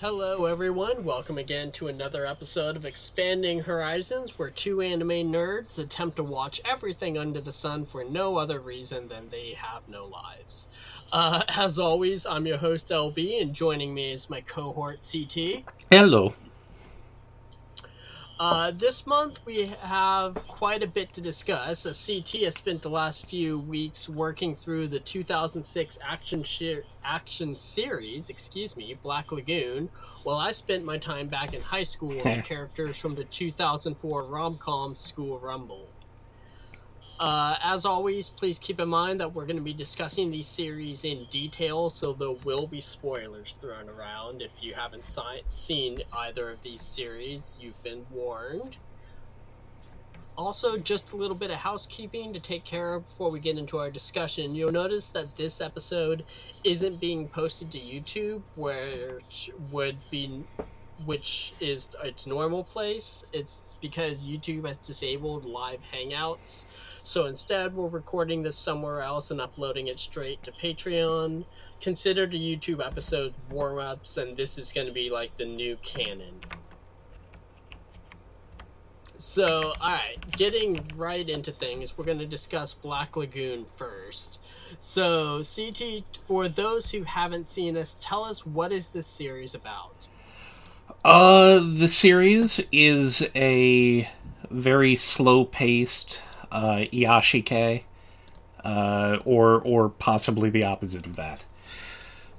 Hello, everyone. Welcome again to another episode of Expanding Horizons, where two anime nerds attempt to watch everything under the sun for no other reason than they have no lives. Uh, as always, I'm your host, LB, and joining me is my cohort, CT. Hello. Uh, this month we have quite a bit to discuss. As CT has spent the last few weeks working through the 2006 action sh- action series, excuse me, Black Lagoon, while I spent my time back in high school with characters from the 2004 rom-com School Rumble. Uh, as always, please keep in mind that we're going to be discussing these series in detail, so there will be spoilers thrown around. If you haven't si- seen either of these series, you've been warned. Also, just a little bit of housekeeping to take care of before we get into our discussion. You'll notice that this episode isn't being posted to YouTube, which would be, which is its normal place. It's because YouTube has disabled live hangouts. So instead, we're recording this somewhere else and uploading it straight to Patreon. Consider the YouTube episodes warm ups, and this is going to be like the new canon. So, alright, getting right into things, we're going to discuss Black Lagoon first. So, CT, for those who haven't seen us, tell us what is this series about? Uh, the series is a very slow-paced uh, Iyashikei, uh, or or possibly the opposite of that.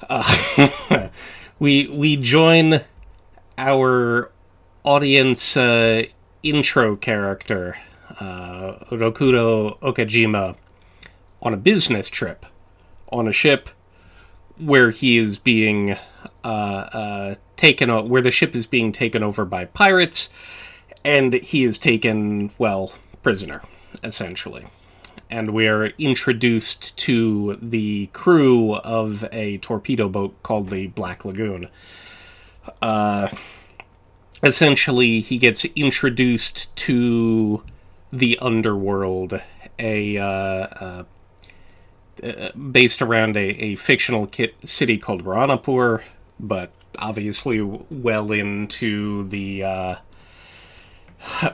Uh, we we join our audience uh, intro character, uh, Rokuro Okajima, on a business trip on a ship where he is being uh, uh, taken o- where the ship is being taken over by pirates, and he is taken well prisoner essentially. And we are introduced to the crew of a torpedo boat called the Black Lagoon. Uh, essentially, he gets introduced to the underworld, a uh, uh, uh, based around a, a fictional kit city called Roanapur, but obviously well into the uh,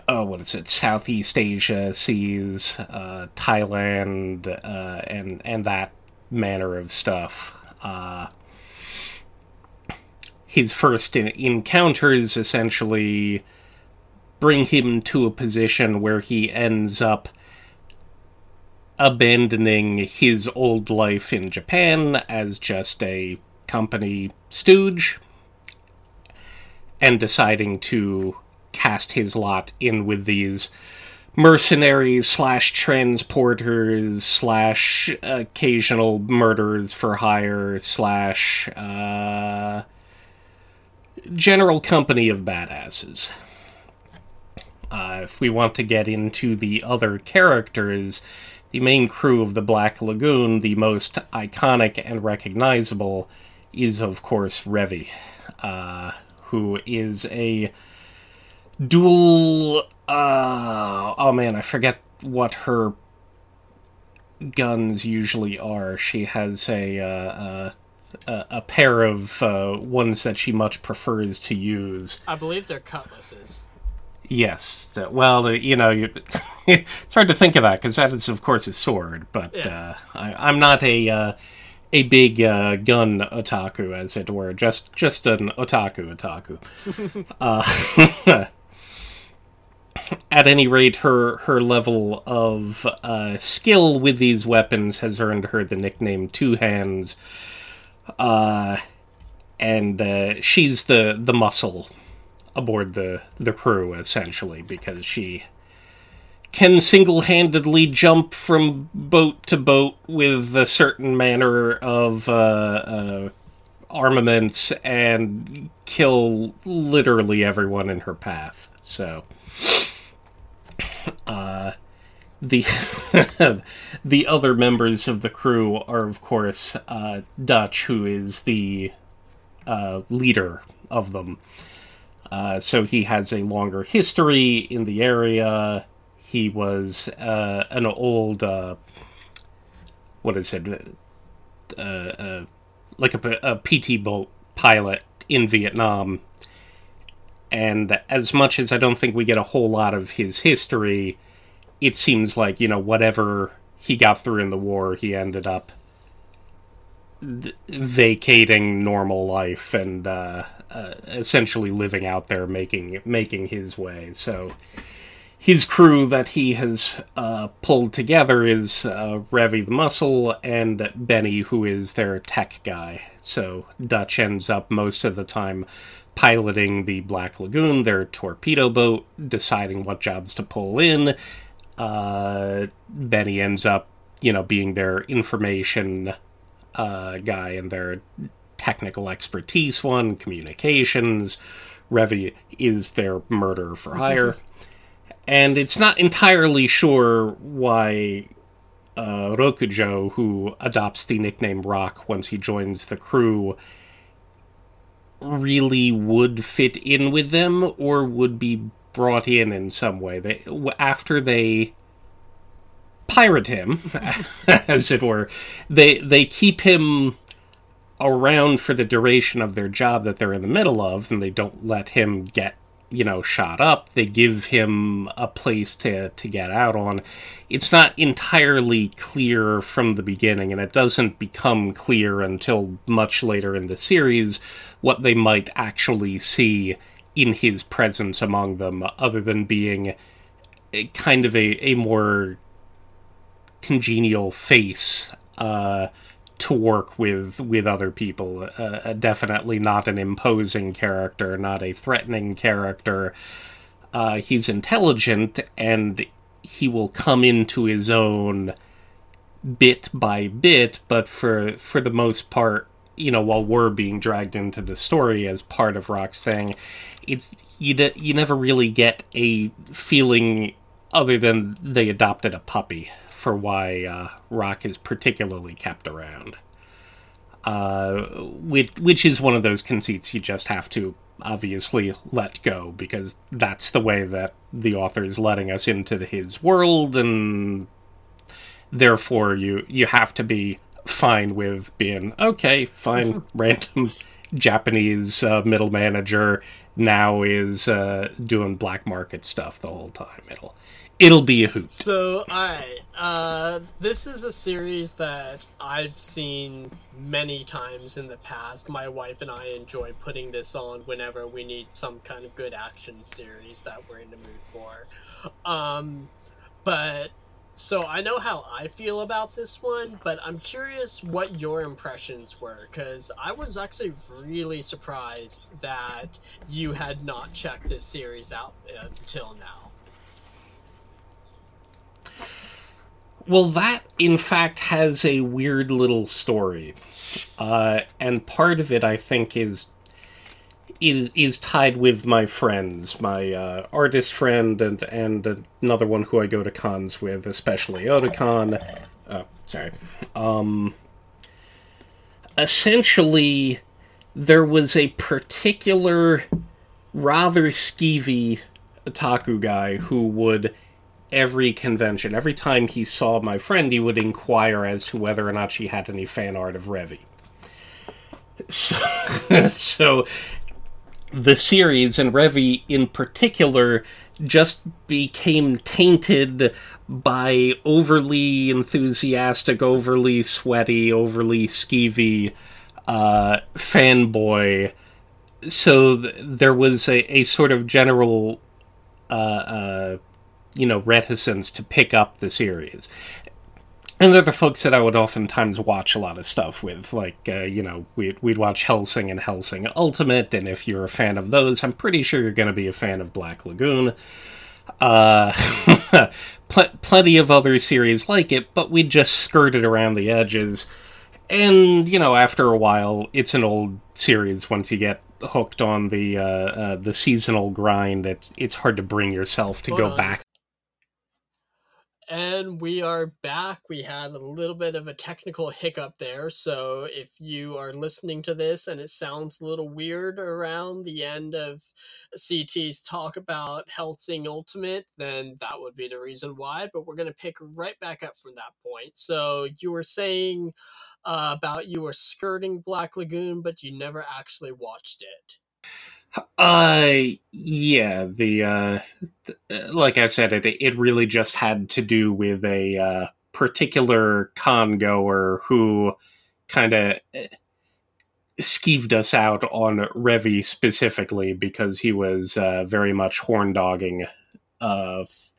oh, what is it? Southeast Asia seas, uh, Thailand, uh, and and that manner of stuff. Uh, his first in- encounters essentially bring him to a position where he ends up abandoning his old life in Japan as just a company stooge and deciding to cast his lot in with these mercenaries slash transporters slash occasional murderers for hire slash uh, general company of badasses. Uh, if we want to get into the other characters, the main crew of the Black Lagoon, the most iconic and recognizable, is of course Revy, uh, who is a dual. Uh, oh man, I forget what her guns usually are. She has a uh, uh, a pair of uh, ones that she much prefers to use. I believe they're cutlasses. Yes. Well, the, you know, you, it's hard to think of that because that is, of course, a sword. But Yeah. uh, I, I'm not a uh, a big uh, gun otaku, as it were. Just just an otaku otaku. at any rate, her her level of uh, skill with these weapons has earned her the nickname Two Hands. Uh, and uh, she's the the muscle aboard the the crew essentially because she can single-handedly jump from boat to boat with a certain manner of uh, uh, armaments and kill literally everyone in her path. So, the the other members of the crew are, of course, uh, Dutch, who is the uh, leader of them. Uh, so he has a longer history in the area. He was uh, an old, uh, what is it, like a, a PT boat pilot in Vietnam. And as much as I don't think we get a whole lot of his history, it seems like, you know, whatever he got through in the war, he ended up th- vacating normal life and uh, uh, essentially living out there, making making his way. So his crew that he has uh, pulled together is uh, Revy the Muscle and Benny, who is their tech guy. So Dutch ends up most of the time piloting the Black Lagoon, their torpedo boat, deciding what jobs to pull in. Uh, Benny ends up, you know, being their information uh, guy and their technical expertise one, communications. Revy is their murder for hire and it's not entirely sure why uh, Rokuro, who adopts the nickname Rock once he joins the crew, really would fit in with them or would be brought in in some way. They after they pirate him, as it were, they they keep him around for the duration of their job that they're in the middle of, and they don't let him get you know shot up they give him a place to to get out on it's not entirely clear from the beginning and it doesn't become clear until much later in the series what they might actually see in his presence among them other than being a, kind of a, a more congenial face uh, to work with with other people. Uh, uh, definitely not an imposing character, not a threatening character. Uh, he's intelligent and he will come into his own bit by bit, but for for the most part, you know, while we're being dragged into the story as part of Rock's thing, it's you de- you never really get a feeling other than they adopted a puppy for why uh, Rock is particularly kept around. Uh, which, which is one of those conceits you just have to obviously let go because that's the way that the author is letting us into his world, and therefore you you have to be fine with being okay, fine, random Japanese uh, middle manager now is uh, doing black market stuff the whole time. It'll it'll be a hoot. So, alright. Uh, this is a series that I've seen many times in the past. My wife and I enjoy putting this on whenever we need some kind of good action series that we're in the mood for. Um, but so I know how I feel about this one, but I'm curious what your impressions were because I was actually really surprised that you had not checked this series out until now. Well, that in fact has a weird little story, uh, and part of it I think is is is tied with my friends, my uh, artist friend, and and another one who I go to cons with, especially Otakon. Oh, sorry. Um, essentially, there was a particular rather skeevy otaku guy who would every convention. Every time he saw my friend, he would inquire as to whether or not she had any fan art of Revy. So, so the series and Revy in particular just became tainted by overly enthusiastic, overly sweaty, overly skeevy uh, fanboy. So th- there was a, a sort of general uh, uh, you know reticence to pick up the series and they're the folks that I would oftentimes watch a lot of stuff with. Like, uh, you know, we'd, we'd watch Hellsing and Hellsing Ultimate, and if you're a fan of those, I'm pretty sure you're going to be a fan of Black Lagoon. Uh, pl- plenty of other series like it, but we just skirted around the edges. And, you know, after a while, it's an old series once you get hooked on the uh, uh, the seasonal grind. It's, it's hard to bring yourself to Hold go on. back and we are back. We had a little bit of a technical hiccup there, so if you are listening to this and it sounds a little weird around the end of CT's talk about Hellsing Ultimate, then that would be the reason why. But we're going to pick right back up from that point. So you were saying uh, about you were skirting Black Lagoon, but you never actually watched it. Uh, yeah. The uh, th- like I said, it it really just had to do with a uh, particular con goer who kind of skeeved us out on Revy specifically because he was uh, very much horn dogging uh, f-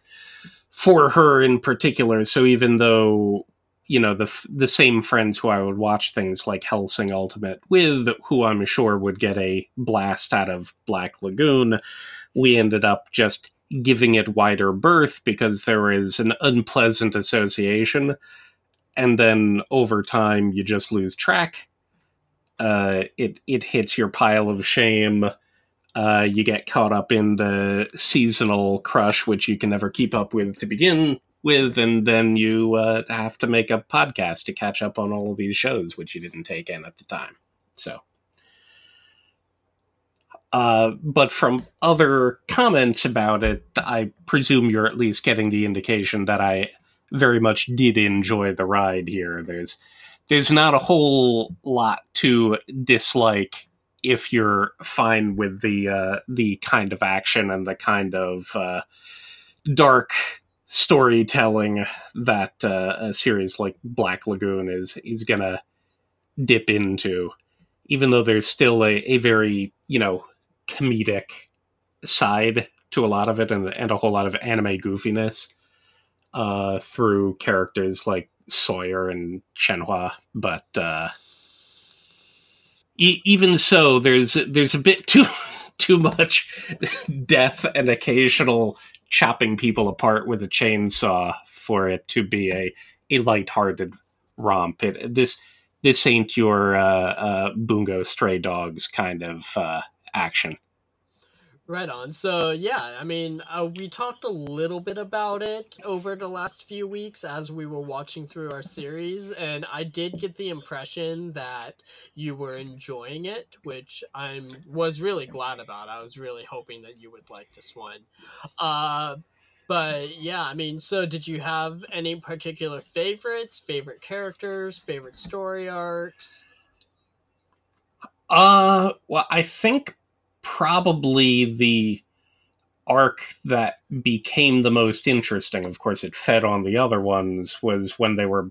for her in particular. So even though you know the the same friends who I would watch things like Hellsing Ultimate with, who I'm sure would get a blast out of Black Lagoon, we ended up just giving it wider berth because there is an unpleasant association. And then over time, you just lose track uh, it it hits your pile of shame. Uh, you get caught up in the seasonal crush, which you can never keep up with to begin with, and then you uh, have to make a podcast to catch up on all of these shows, which you didn't take in at the time. So, uh, but from other comments about it, I presume you're at least getting the indication that I very much did enjoy the ride here. There's there's not a whole lot to dislike if you're fine with the uh, the kind of action and the kind of uh, dark storytelling that uh, a series like Black Lagoon is is gonna dip into, even though there's still a, a very you know comedic side to a lot of it and, and a whole lot of anime goofiness uh, through characters like Sawyer and Shenhua, but uh, e- even so, there's there's a bit too too much death and occasional chopping people apart with a chainsaw for it to be a a lighthearted romp. It, this this ain't your uh, uh, Bungo Stray Dogs kind of uh, action. Right on. So yeah, I mean, uh, we talked a little bit about it over the last few weeks as we were watching through our series, and I did get the impression that you were enjoying it, which I'm was really glad about. I was really hoping that you would like this one. Uh, but yeah, I mean, so did you have any particular favorites, favorite characters, favorite story arcs? Uh, well, I think probably the arc that became the most interesting. Of course, it fed on the other ones. Was when they were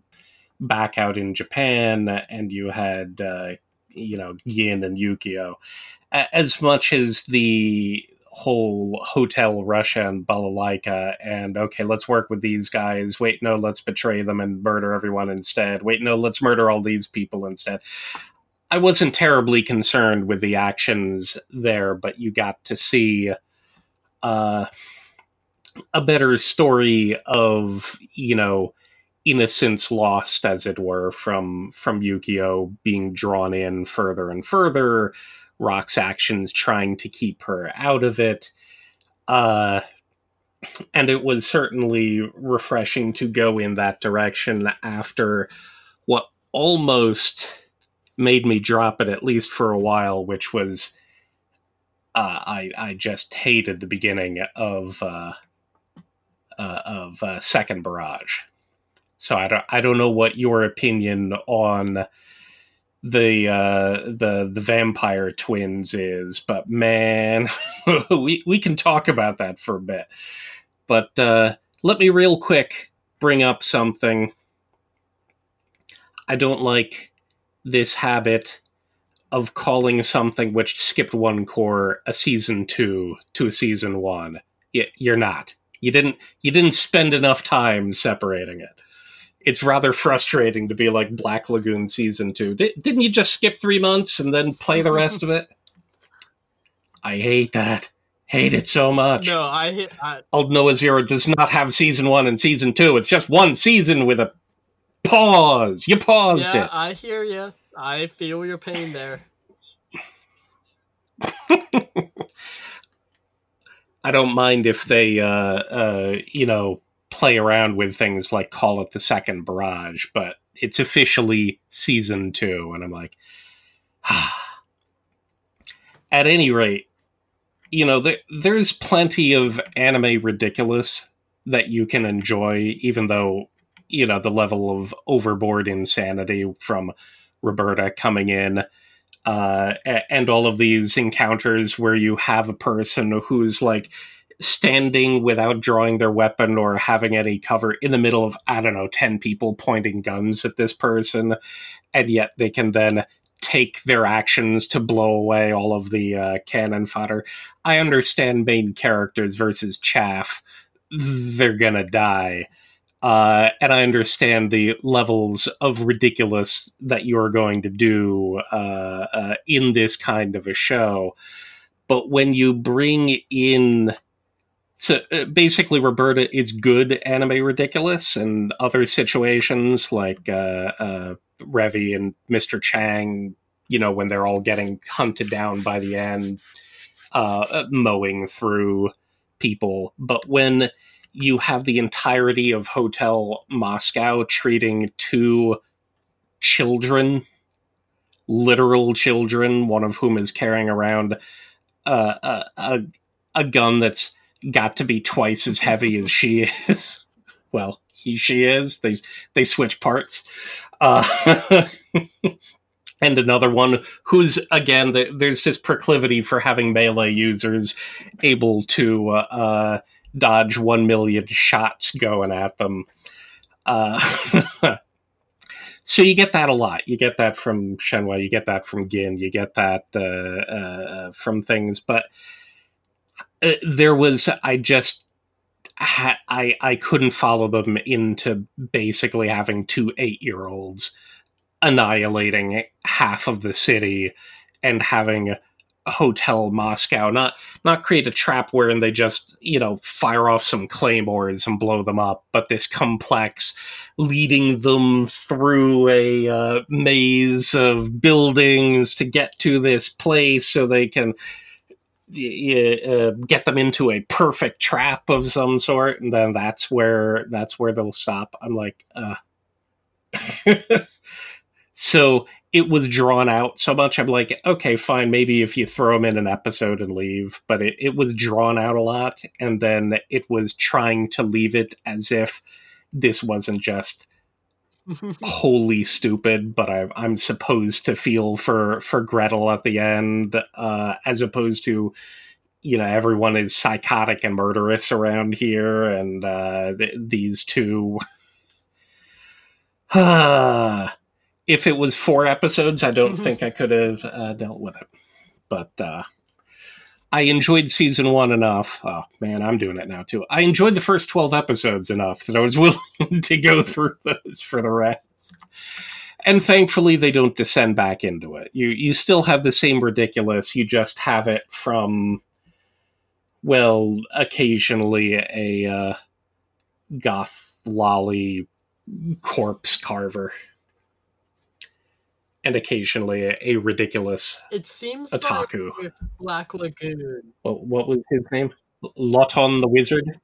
back out in Japan, and you had uh, you know Gin and Yukio. As much as the whole hotel Russia and Balalaika and okay, let's work with these guys. Wait, no, let's betray them and murder everyone instead. Wait, no, let's murder all these people instead. I wasn't terribly concerned with the actions there, but you got to see uh, a better story of you know innocence lost, as it were, from from Yukio being drawn in further and further. Rock's actions trying to keep her out of it. Uh, and it was certainly refreshing to go in that direction after what almost made me drop it at least for a while, which was uh, I I just hated the beginning of uh, uh, of uh, Second Barrage. So I don't I don't know what your opinion on the uh, the the vampire twins is, but man, we we can talk about that for a bit. But uh, let me real quick bring up something. I don't like this habit of calling something which skipped one core a season two to a season one. You're not. You didn't. You didn't spend enough time separating it. It's rather frustrating to be like Black Lagoon season two. didn't you just skip three months and then play the rest of it? I hate that. Hate it so much. No, I, I Aldnoah.Zero does not have season one and season two. It's just one season with a Pause. You paused yeah, it. I hear you. I feel your pain there. I don't mind if they, uh, uh, you know, play around with things like call it the second barrage, but it's officially season two, and I'm like, ah. At any rate, you know, there, there's plenty of anime ridiculous that you can enjoy, even though you know the level of overboard insanity from Roberta coming in. Uh, and all of these encounters where you have a person who's like standing without drawing their weapon or having any cover in the middle of, I don't know, 10 people pointing guns at this person, and yet they can then take their actions to blow away all of the uh, cannon fodder. I understand main characters versus chaff, they're gonna die. Uh, and I understand the levels of ridiculous that you are going to do uh, uh in this kind of a show. But when you bring in so uh, basically roberta is good anime ridiculous and other situations like uh, uh, Revy and mr chang you know when they're all getting hunted down by the end mowing through people but when you have the entirety of hotel moscow treating two children literal children one of whom is carrying around a, a, a gun that's got to be twice as heavy as she is. well, he she is. They they switch parts. Uh, and another one who's again the, there's this proclivity for having melee users able to uh, uh, dodge one million shots going at them. Uh, so you get that a lot. You get that from Shenhua. You get that from Gin. You get that uh, uh, from things, but uh, there was I just I I couldn't follow them into basically having two eight year olds annihilating half of the city and having hotel Moscow not not create a trap wherein they just you know fire off some claymores and blow them up, but this complex leading them through a uh, maze of buildings to get to this place so they can uh, get them into a perfect trap of some sort, and then that's where that's where they'll stop. I'm like, uh. so it was drawn out so much. I'm like, okay, fine, maybe if you throw them in an episode and leave, but it, it was drawn out a lot, and then it was trying to leave it as if this wasn't just wholly stupid, but I, I'm supposed to feel for for Gretel at the end, uh, as opposed to you know everyone is psychotic and murderous around here, and uh, th- these two. If it was four episodes, I don't think I could have uh, dealt with it, but uh, I enjoyed season one enough. Oh man, I'm doing it now too. I enjoyed the first twelve episodes enough that I was willing to go through those for the rest. And thankfully, they don't descend back into it. You you still have the same ridiculous. You just have it from, well, occasionally a uh, goth lolly corpse carver and occasionally a, a ridiculous It seems Otaku. like with Black Lagoon. what, what was his name? Lotton the Wizard.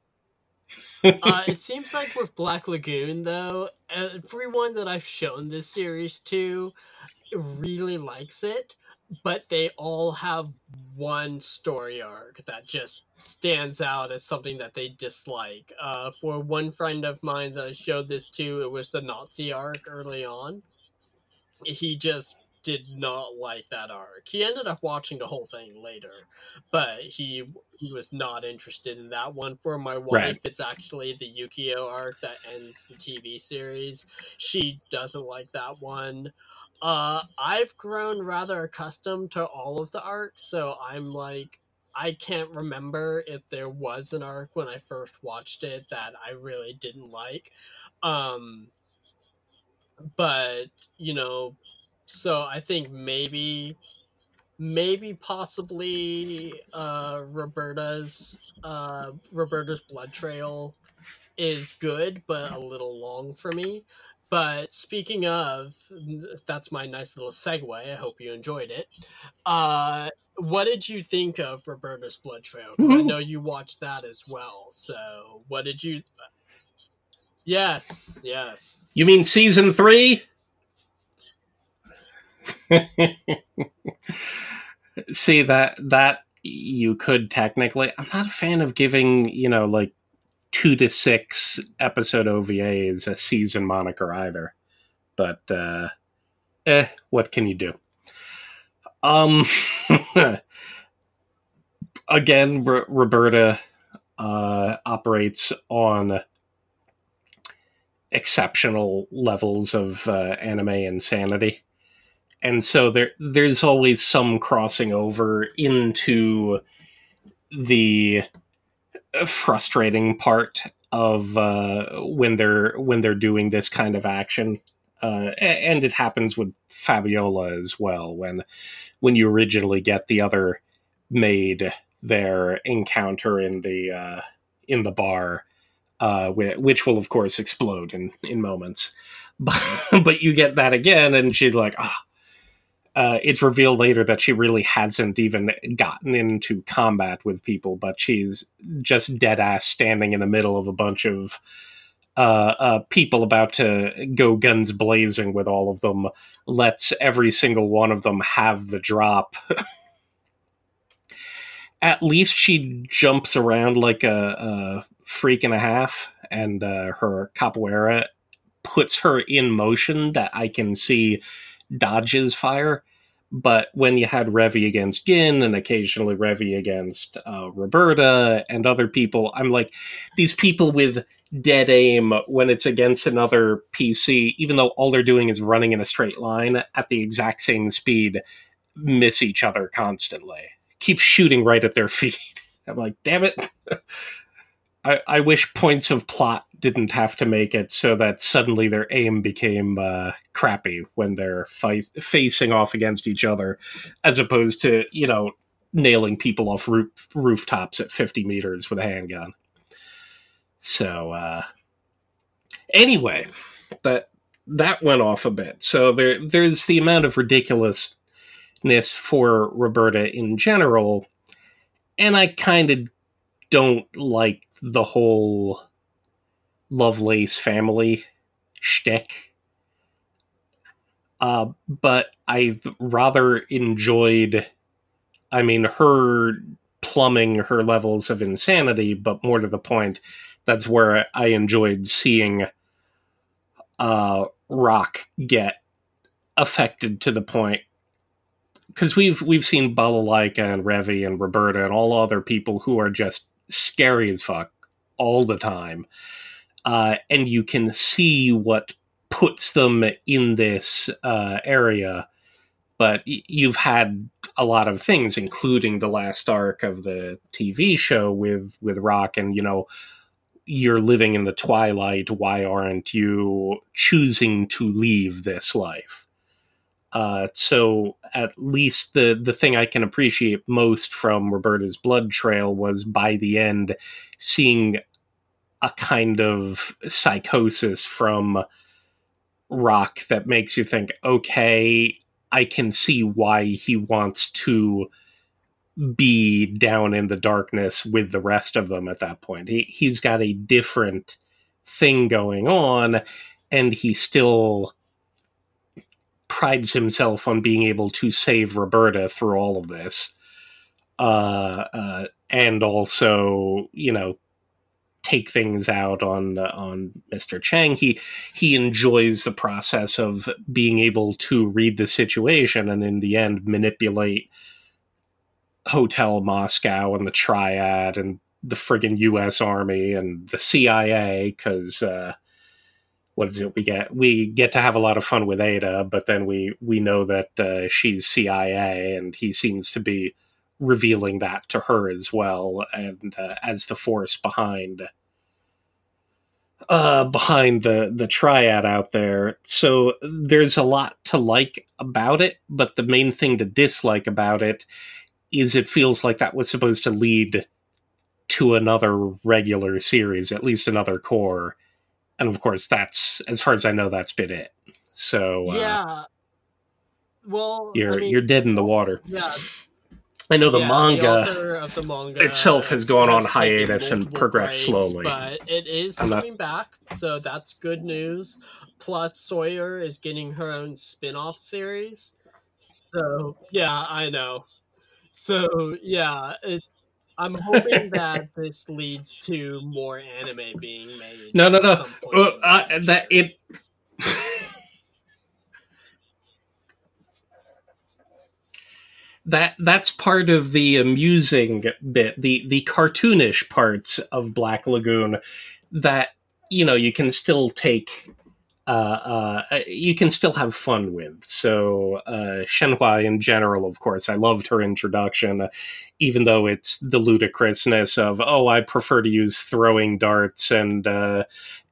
uh, it seems like with Black Lagoon, though, everyone that I've shown this series to really likes it, but they all have one story arc that just stands out as something that they dislike. Uh, for one friend of mine that I showed this to, it was the Nazi arc early on. He just did not like that arc. He ended up watching the whole thing later, but he he was not interested in that one. For my wife, Right. it's actually the Yukio arc that ends the TV series. She doesn't like that one. Uh, I've grown rather accustomed to all of the arcs, so I'm like, I can't remember if there was an arc when I first watched it that I really didn't like. Um, but you know, so I think maybe, maybe possibly, uh, Roberta's, uh, Roberta's blood trail is good, but a little long for me. But speaking of, that's my nice little segue. I hope you enjoyed it. Uh, what did you think of Roberta's Blood Trail? Because I know you watched that as well. So, what did you? Yes, yes. You mean season three? See that that you could technically. I'm not a fan of giving you know like two to six episode OVA is a season moniker either. But uh, eh, what can you do? Um, again, R- Roberta uh, operates on exceptional levels of uh, anime insanity, and so there there's always some crossing over into the frustrating part of uh, when they're when they're doing this kind of action, uh, and it happens with Fabiola as well. When when you originally get the other maid their encounter in the uh, in the bar, uh, which will of course explode in in moments. But, but you get that again, and she's like, ah. Uh, it's revealed later that she really hasn't even gotten into combat with people, but she's just dead ass standing in the middle of a bunch of uh, uh, people about to go guns blazing with all of them, lets every single one of them have the drop. At least she jumps around like a freak and a half, and uh, her capoeira puts her in motion that I can see dodges fire. But when you had Revy against Gin and occasionally Revy against uh, Roberta and other people, I'm like, these people with dead aim when it's against another PC, even though all they're doing is running in a straight line at the exact same speed, miss each other constantly. Keep shooting right at their feet. I'm like, damn it. I, wish points of plot didn't have to make it so that suddenly their aim became uh, crappy when they're fight- facing off against each other, as opposed to you know nailing people off roof- rooftops at 50 meters with a handgun. So uh, anyway, that that went off a bit. So there there's the amount of ridiculousness for Roberta in general, and I kind of don't like the whole Lovelace family shtick. Uh, but I rather enjoyed, I mean, her plumbing her levels of insanity, but more to the point, that's where I enjoyed seeing uh, Rock get affected to the point because we've we've seen Balalaika and Revy and Roberta and all other people who are just scary as fuck all the time uh, and you can see what puts them in this uh, area. But you've had a lot of things, including the last arc of the TV show with with Rock, and you know, you're living in the twilight. Why aren't you choosing to leave this life? Uh, so at least the the thing I can appreciate most from Roberta's blood trail was by the end seeing a kind of psychosis from rock that makes you think okay i can see why he wants to be down in the darkness with the rest of them at that point. He, he's got a different thing going on and he still prides himself on being able to save roberta through all of this uh, uh, and also you know take things out on uh, on Mr. Chang. He he enjoys the process of being able to read the situation and in the end manipulate Hotel Moscow and the Triad and the friggin' U.S. Army and the CIA because. What is it we get we get to have a lot of fun with Eda but then we we know that uh, she's cia and he seems to be revealing that to her as well and uh, as the force behind uh, behind the the triad out there. So there's a lot to like about it, but the main thing to dislike about it is it feels like that was supposed to lead to another regular series, at least another core. And of course, that's as far as I know, that's been it. So uh, yeah, well, you're I mean, you're dead in the water. Yeah, I know the, yeah, manga, the manga itself has gone on hiatus and progressed breaks, slowly. but it is I'm coming not- back, so that's good news. Plus, Sawyer is getting her own spin-off series. So yeah, I know. So yeah, it, I'm hoping that this leads to more anime being made. No, no, no. Uh, uh, that it. that that's part of the amusing bit, the the cartoonish parts of Black Lagoon that you know you can still take. Uh, uh, you can still have fun with. So, uh, Shenhua in general, of course, I loved her introduction, uh, even though it's the ludicrousness of, oh, I prefer to use throwing darts and uh,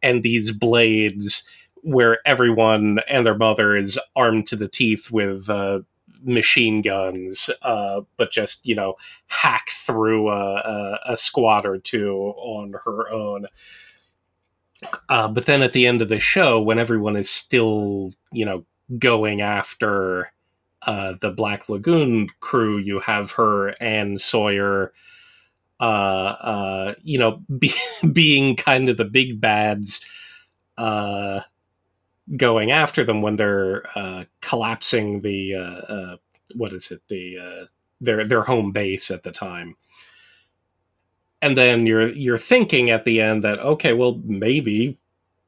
and these blades where everyone and their mother is armed to the teeth with uh, machine guns, uh, but just you know hack through a, a, a squad or two on her own. Uh, but then at the end of the show, when everyone is still you know going after uh, the Black Lagoon crew, you have her and Sawyer. Uh, uh, you know, be, being kind of the big bads, uh, going after them when they're uh, collapsing the what is it the their their home base at the time. And then you're you're thinking at the end that okay, well maybe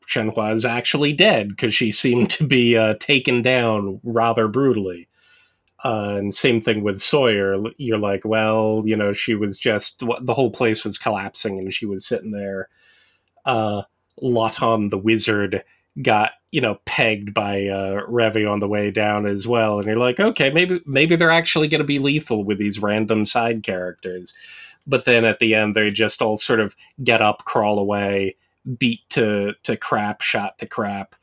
Shenhua is actually dead because she seemed to be uh, taken down rather brutally. Uh, and same thing with Sawyer. You're like, well, you know, she was just the whole place was collapsing, and she was sitting there. Uh, Lotton the wizard got you know pegged by uh, Revy on the way down as well, and you're like, okay, maybe maybe they're actually going to be lethal with these random side characters, but then at the end they just all sort of get up, crawl away, beat to to crap, shot to crap,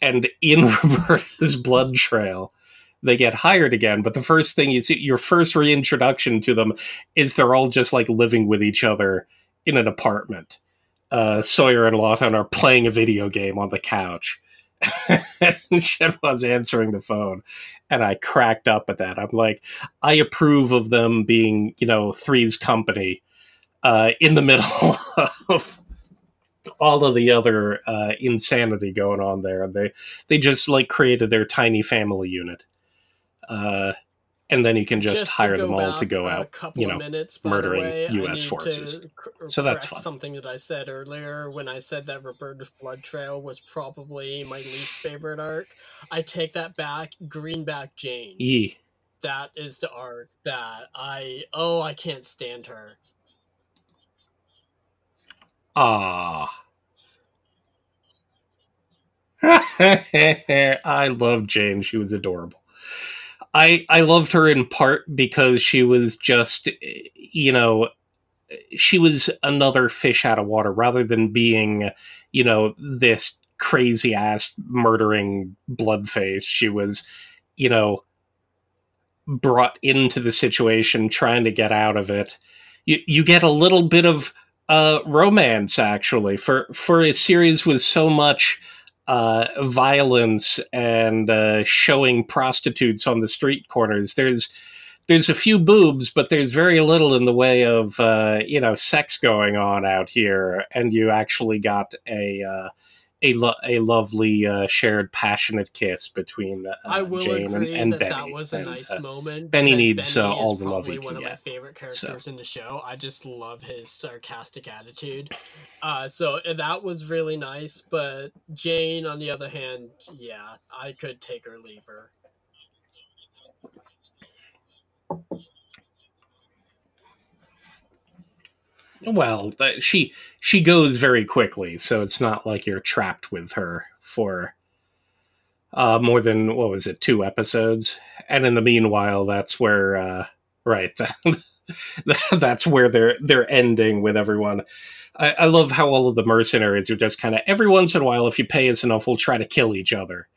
and in Roberta's blood trail. They get hired again, but the first thing you see, your first reintroduction to them is they're all just like living with each other in an apartment uh, Sawyer and Lotton are playing a video game on the couch. and Shenhua's answering the phone, and I cracked up at that. I'm like, I approve of them being, you know, Three's company uh, in the middle of all of the other uh, insanity going on there. And they they just like created their tiny family unit, uh, and then you can just, to hire them all back to go out. you know, minutes, murdering way, US forces. cor- So that's fun. Something that I said earlier when I said that Roberta's Blood Trail was probably my least favorite arc. I take that back. Greenback Jane. Yee. That is the arc that I oh I can't stand her. Ah. I love Jane. She was adorable. I I loved her in part because she was just you know she was another fish out of water rather than being you know this crazy ass murdering bloodface. She was you know brought into the situation trying to get out of it. You you get a little bit of uh, romance actually for for a series with so much uh, violence and uh, showing prostitutes on the street corners. There's there's a few boobs, but there's very little in the way of uh, you know sex going on out here, and you actually got a uh, a lo- a lovely uh, shared passionate kiss between uh, I will Jane and, agree and that Benny. that was a And, nice uh, moment. Benny needs, uh, Benny all the love he can one of my get. favorite So- characters in the show. I just love his sarcastic attitude. Uh, so uh, that was really nice. But Jane, on the other hand, yeah, I could take her, leave her. Well, she she goes very quickly, so it's not like you're trapped with her for uh, more than what was it, two episodes. And in the meanwhile, that's where uh, right that's where they're they're ending with everyone. I, I love how all of the mercenaries are just kind of every once in a while, if you pay us enough, we'll try to kill each other,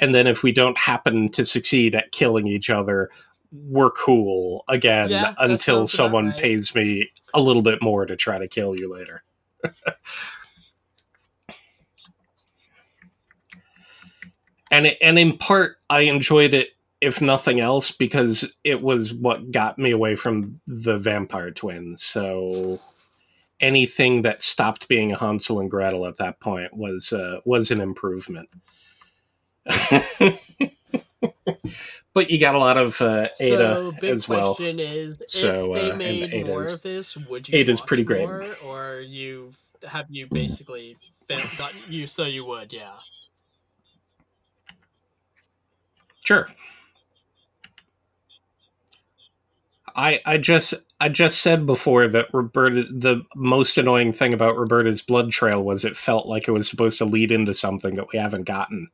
and then if we don't happen to succeed at killing each other, we're cool again Yeah, until someone right. pays me a little bit more to try to kill you later. and it, and in part, I enjoyed it, if nothing else, because it was what got me away from the vampire twins. So anything that stopped being a Hansel and Gretel at that point was uh, was an improvement. but you got a lot of uh, Eda so, big as well. question is, So, if they uh, made more Eda's- of this, would you? Eda's pretty great. more, or you have you basically fa- got you so you would, yeah. Sure. I I just I just said before that Roberta the most annoying thing about Roberta's blood trail was it felt like it was supposed to lead into something that we haven't gotten.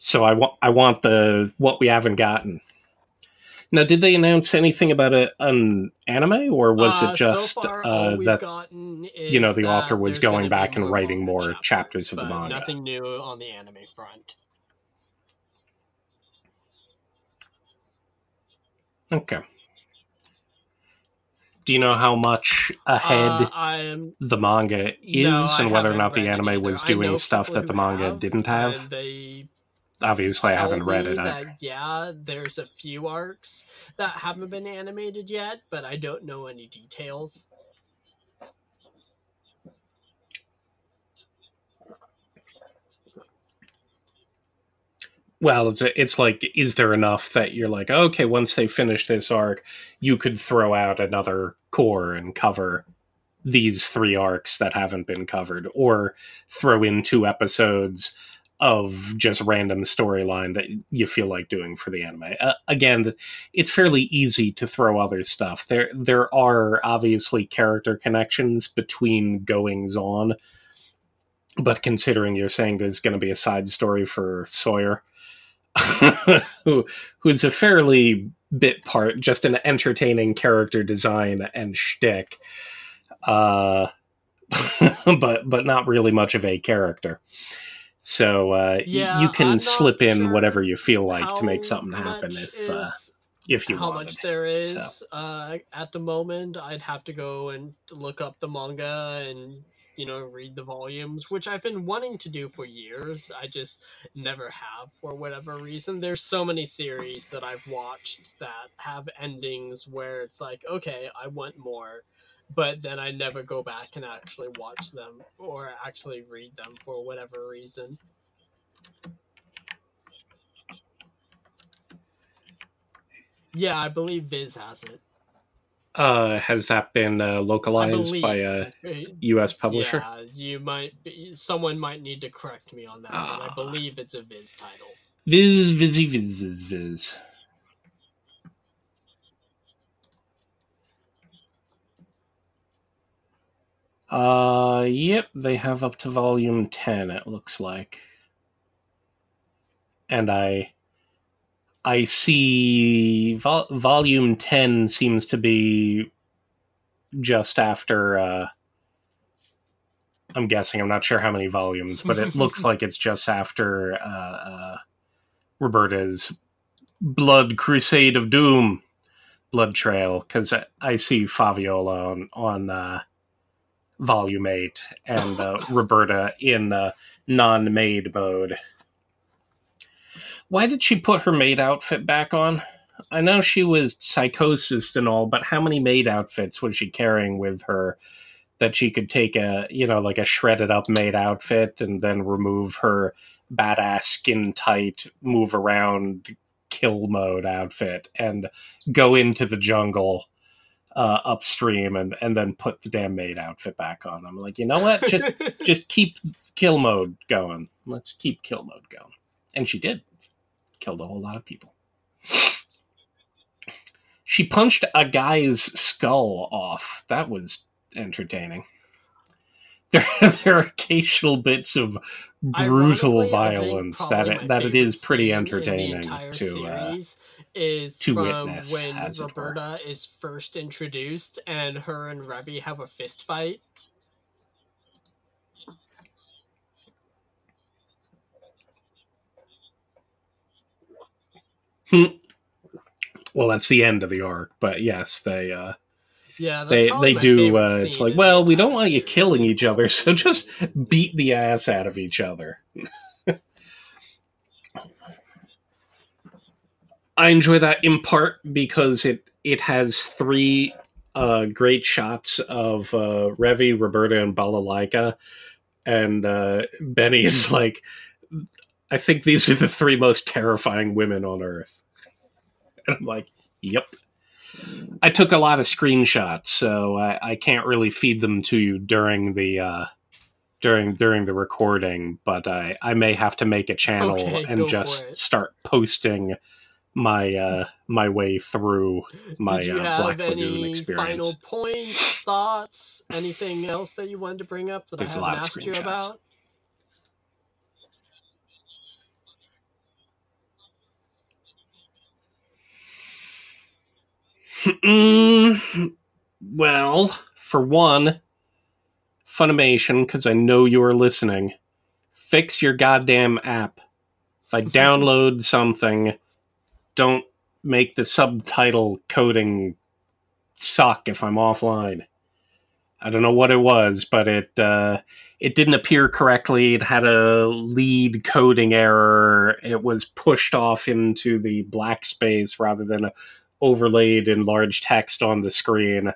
So I want I want the what we haven't gotten. Now, did they announce anything about a, an anime, or was Uh, it just so far, uh, that you know, the author was going back and writing more chapters of the manga? Nothing new on the anime front. Okay. Do you know how much ahead Uh, the manga is no, and whether or haven't the anime either. was doing stuff that the manga have, didn't have? they Obviously, I haven't read it. That, yeah, there's a few arcs that haven't been animated yet, but I don't know any details. well, it's, it's like, is there enough that you're like, okay, once they finish this arc, you could throw out another core and cover these three arcs that haven't been covered, or throw in two episodes of just random storyline that you feel like doing for the anime. Uh, again, it's fairly easy to throw other stuff. There there are obviously character connections between goings on, but considering you're saying there's going to be a side story for Sawyer, who who's a fairly bit part, just an entertaining character design and shtick, uh, but but not really much of a character. So uh, y- Yeah, you can slip in sure whatever you feel like to make something happen if uh, if you how wanted. much there is so. uh, at the moment. I'd have to go and look up the manga and you know read the volumes, which I've been wanting to do for years. I just never have for whatever reason. There's so many series that I've watched that have endings where it's like, okay, I want more. But then I never go back and actually watch them or actually read them for whatever reason. Yeah, I believe Viz has it. Uh, has that been uh, localized believe. by a Uh, U.S. publisher? Yeah, you might. Be, someone might need to correct me on that. but I Ah. believe it's a Viz title. Viz, vizzy, viz, viz, viz. Uh, yep, they have up to volume 10, it looks like. And I. I see vol- volume 10 seems to be just after. Uh, I'm guessing, I'm not sure how many volumes, but it looks like it's just after uh, uh, Roberta's Blood Crusade of Doom, Blood Trail, because I, I see Fabiola on, on uh, Volume 8 and uh, Roberta in uh, non maid mode. Why did she put her maid outfit back on? I know she was psychosis and all, but how many maid outfits was she carrying with her that she could take a, you know, like a shredded up maid outfit and then remove her badass skin tight, move around, kill mode outfit and go into the jungle uh, upstream and, and then put the damn maid outfit back on. I'm like, you know what? Just just keep kill mode going. Let's keep kill mode going. And she did. Killed a whole lot of people. She punched a guy's skull off. That was entertaining. There, there are occasional bits of brutal Ironically, violence that it, that it is pretty scene in the entertaining to uh, is to from witness, when as it were. Roberta is first introduced and her and Revy have a fist fight. well that's the end of the arc but yes they uh Yeah, they they do uh it's like well we don't want you killing each other so just beat the ass out of each other i enjoy that in part because it it has three uh great shots of uh revy roberta and balalaika and uh benny is like I think these are the three most terrifying women on earth. And I'm like, yep. I took a lot of screenshots, so I, I can't really feed them to you during the uh, during during the recording, but I, I may have to make a channel Okay, and just start posting my uh, my way through my Did you uh, have Black Lagoon any experience. final points, thoughts, anything else that you wanted to bring up that There's I haven't asked you about? Mm, well, for one, Funimation, because I know you are listening, fix your goddamn app. If I download something, don't make the subtitle coding suck if I'm offline. I don't know what it was, but it uh, it didn't appear correctly. It had a lead coding error. It was pushed off into the black space rather than overlaid in large text on the screen.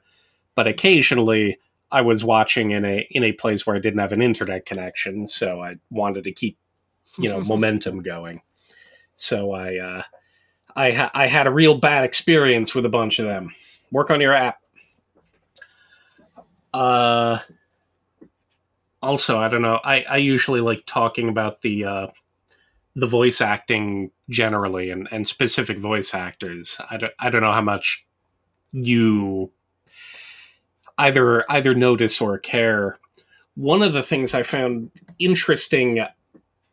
But occasionally, I was watching in a in a place where I didn't have an internet connection, so I wanted to keep you know momentum going. So I uh, I ha- I had a real bad experience with a bunch of them. Work on your app. Uh, also, I don't know. I, I usually like talking about the uh, the voice acting generally and, and specific voice actors. I don't, I don't know how much you either either notice or care. One of the things I found interesting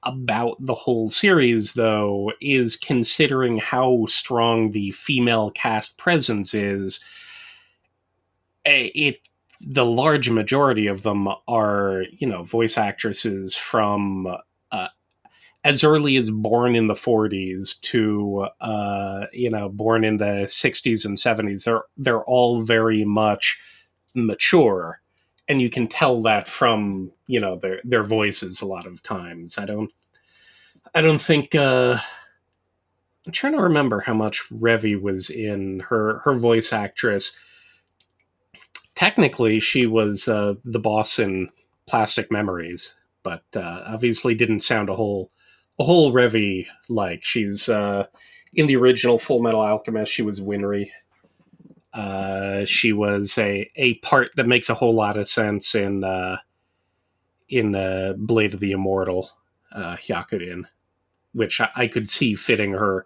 about the whole series, though, is considering how strong the female cast presence is. eh, It the large majority of them are, you know, voice actresses from uh, as early as born in the 40s to, uh, you know, born in the 60s and 70s. They're they're all very much mature, and you can tell that from you know their their voices a lot of times. I don't I don't think. Uh, I'm trying to remember how much Revy was in her her voice actress technically she was uh, the boss in Plastic Memories, but uh, obviously didn't sound a whole a whole Revy like. She's uh, in the original Full Metal Alchemist. She was Winry. Uh, she was a a part that makes a whole lot of sense in uh, in uh, Blade of the Immortal, uh, which I, I could see fitting her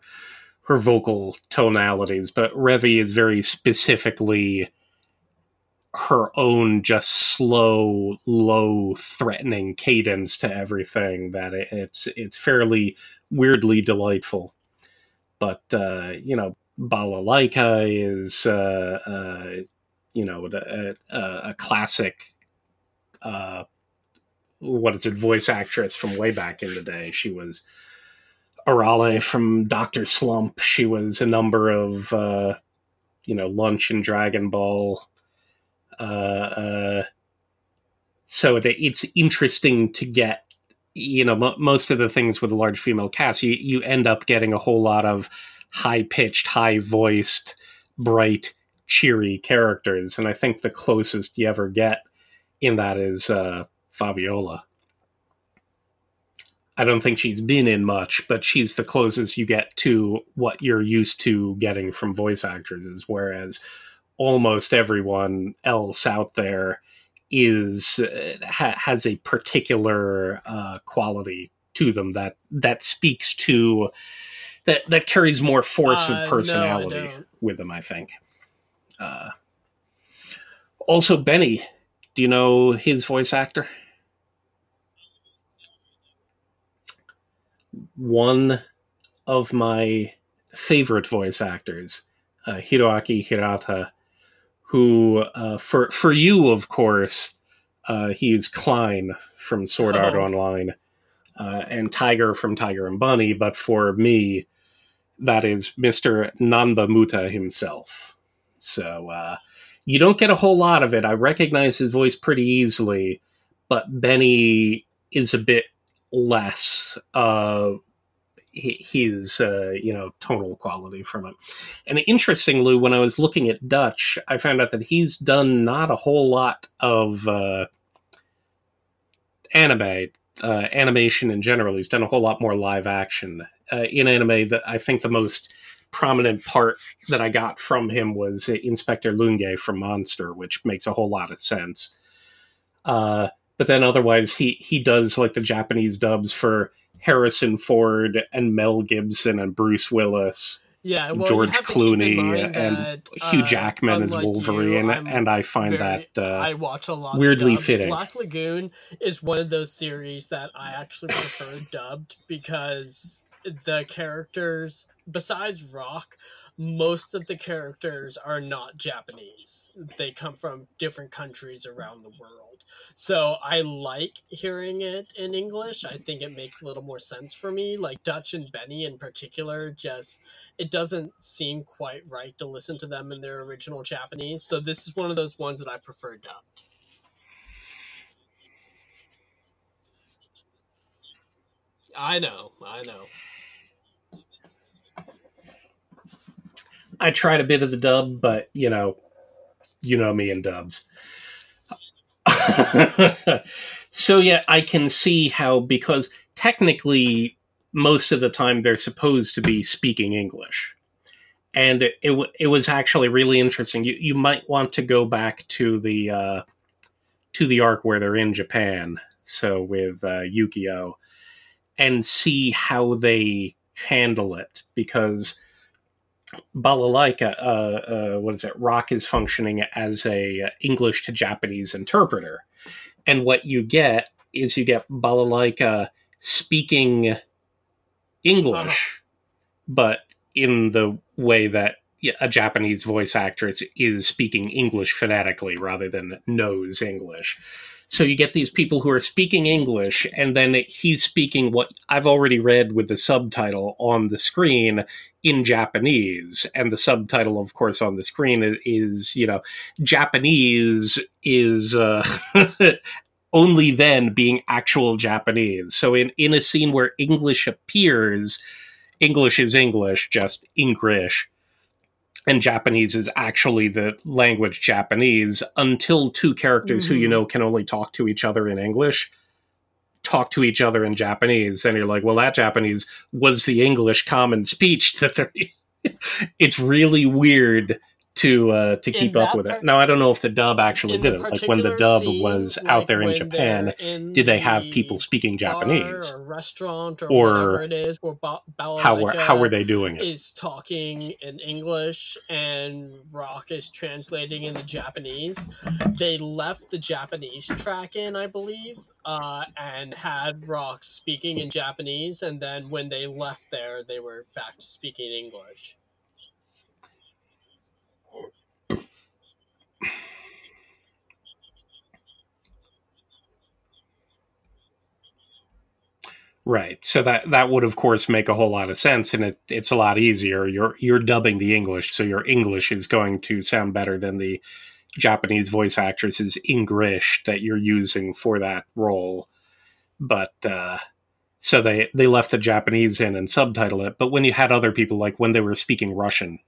her vocal tonalities. But Revy is very specifically her own just slow low threatening cadence to everything that it, it's it's fairly weirdly delightful but uh you know balalaika is uh uh you know a, a, a classic uh what is it voice actress from way back in the day she was Arale from Doctor Slump. She was a number of uh, you know Lunch and Dragon Ball uh, uh, so it, it's interesting to get you know mo most of the things with a large female cast you you end up getting a whole lot of high pitched high voiced bright cheery characters and i think the closest you ever get in that is uh, fabiola. I don't think she's been in much but she's the closest you get to what you're used to getting from voice actresses whereas almost everyone else out there is uh, ha- has a particular uh, quality to them that that speaks to that that carries more force Uh, of personality don't. with them. I think. Uh, also, Benny, do you know his voice actor? One of my favorite voice actors, uh, Hiroaki Hirata, who uh, for for you, of course, uh, is Klein from Sword Art Oh. Online, uh, and Tiger from Tiger and Bunny. But for me, that is Mister Nanba Muta himself. So uh, you don't get a whole lot of it. I recognize his voice pretty easily, but Benny is a bit less. Uh, his uh, you know tonal quality from it. And interestingly, when I was looking at Dutch, I found out that he's done not a whole lot of uh, anime. uh, animation in general. He's done a whole lot more live action uh, in anime. That I think the most prominent part that I got from him was Inspector Lunge from Monster, which makes a whole lot of sense. Uh, but then otherwise, he he does like the Japanese dubs for Harrison Ford and Mel Gibson and Bruce Willis. Yeah, well, George you have to keep Clooney and that, Hugh uh, Jackman as unlike you, Wolverine, and I find very- that uh, I watch a lot. weirdly fitting. Black Lagoon is one of those series that I actually prefer dubbed because the characters, besides Rock, most of the characters are not Japanese. They come from different countries around the world. So I like hearing it in English. I think it makes a little more sense for me. Like Dutch and Benny in particular, just it doesn't seem quite right to listen to them in their original Japanese. So this is one of those ones that I prefer dubbed. I know, I know. I tried a bit of the dub, but you know, you know me and dubs. so yeah, I can see how because technically most of the time they're supposed to be speaking English. And it, it, it was actually really interesting. You you might want to go back to the uh, to the arc where they're in Japan, so with uh, Yukio, and see how they handle it because balalaika uh, uh, what is it? Rock is functioning as a uh, english to japanese interpreter. And what you get is you get balalaika speaking english but in the way that a japanese voice actress is speaking english phonetically rather than knows english so you get these people who are speaking english and then he's speaking what i've already read with the subtitle on the screen in Japanese, and the subtitle, of course, on the screen is, you know, Japanese is uh, only then being actual Japanese. So in in a scene where English appears, English is English, just English. And Japanese is actually the language Japanese until two characters who you Mhm. know can only talk to each other in English talk to each other in Japanese. And you're like, well, that Japanese was the English common speech that they're. it's really weird to uh, to keep up with it. Now I don't know if the dub actually did it. Like when the dub scene, was like out there in Japan, in did they have the people speaking Japanese? or restaurant or, Or whatever it is, or ba- How were how were they doing it? is talking in English and Rock is translating in the Japanese. They left the Japanese track in, I believe, uh, and had Rock speaking in Japanese, and then when they left there, they were back to speaking English. Right. So that that would of course make a whole lot of sense and it, it's a lot easier. You're you're dubbing the English, so your English is going to sound better than the Japanese voice actress's English that you're using for that role. But uh so they they left the Japanese in and subtitle it, but when you had other people like when they were speaking Russian,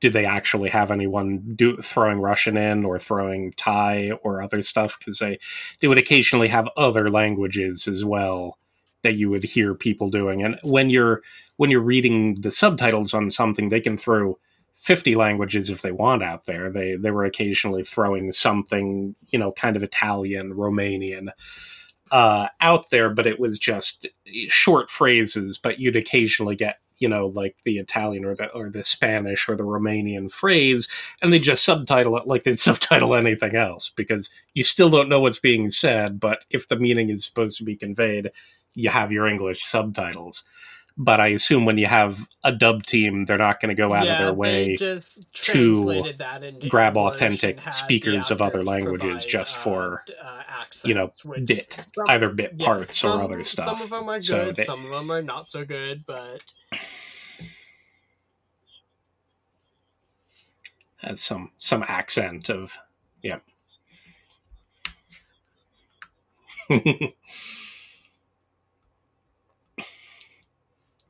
did they actually have anyone do throwing Russian in or throwing Thai or other stuff because they they would occasionally have other languages as well that you would hear people doing. And when you're when you're reading the subtitles on something they can throw 50 languages if they want out there. They they were occasionally throwing something you know kind of italian romanian uh, out there but it was just short phrases but you'd occasionally get you know like the italian or the or the spanish or the romanian phrase and they just subtitle it like they subtitle anything else because you still don't know what's being said but if the meaning is supposed to be conveyed you have your English subtitles. But I assume when you have a dub team, they're not going to go out yeah, of their way just to that grab English authentic and had the speakers of other languages provide, just for, uh, you know, bit, some- either bit yeah, parts some- or other stuff. Some of them are good, So they- some of them are not so good, but has some some accent of yeah.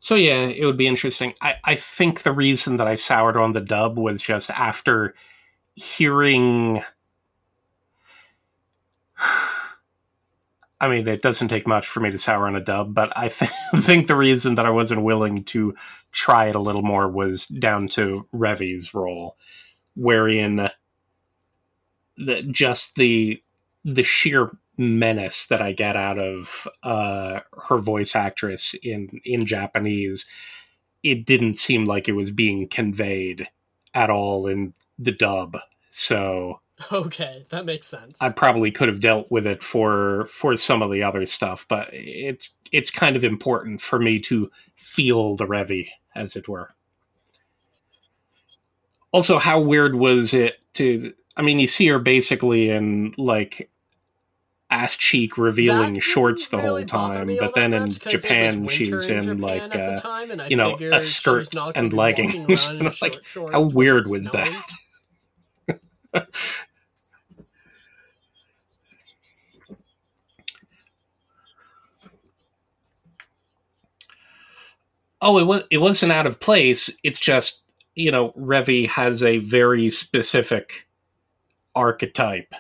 so yeah, it would be interesting. I, I think the reason that I soured on the dub was just after hearing I mean, it doesn't take much for me to sour on a dub, but I th- think the reason that I wasn't willing to try it a little more was down to Revy's role, wherein the, just the the sheer menace that I get out of uh, her voice actress in in Japanese, it didn't seem like it was being conveyed at all in the dub. So Okay, that makes sense. I probably could have dealt with it for for some of the other stuff, but it's it's kind of important for me to feel the Revy, as it were. Also, how weird was it to? I mean, you see her basically in like ass cheek revealing shorts the didn't whole time, but then in much 'cause it was Japan she's in Japan like uh, time, you know, a skirt and gonna be walking leggings. in Like, short how weird was snowing. that? oh, it was it wasn't out of place. It's just you know, Revy has a very specific archetype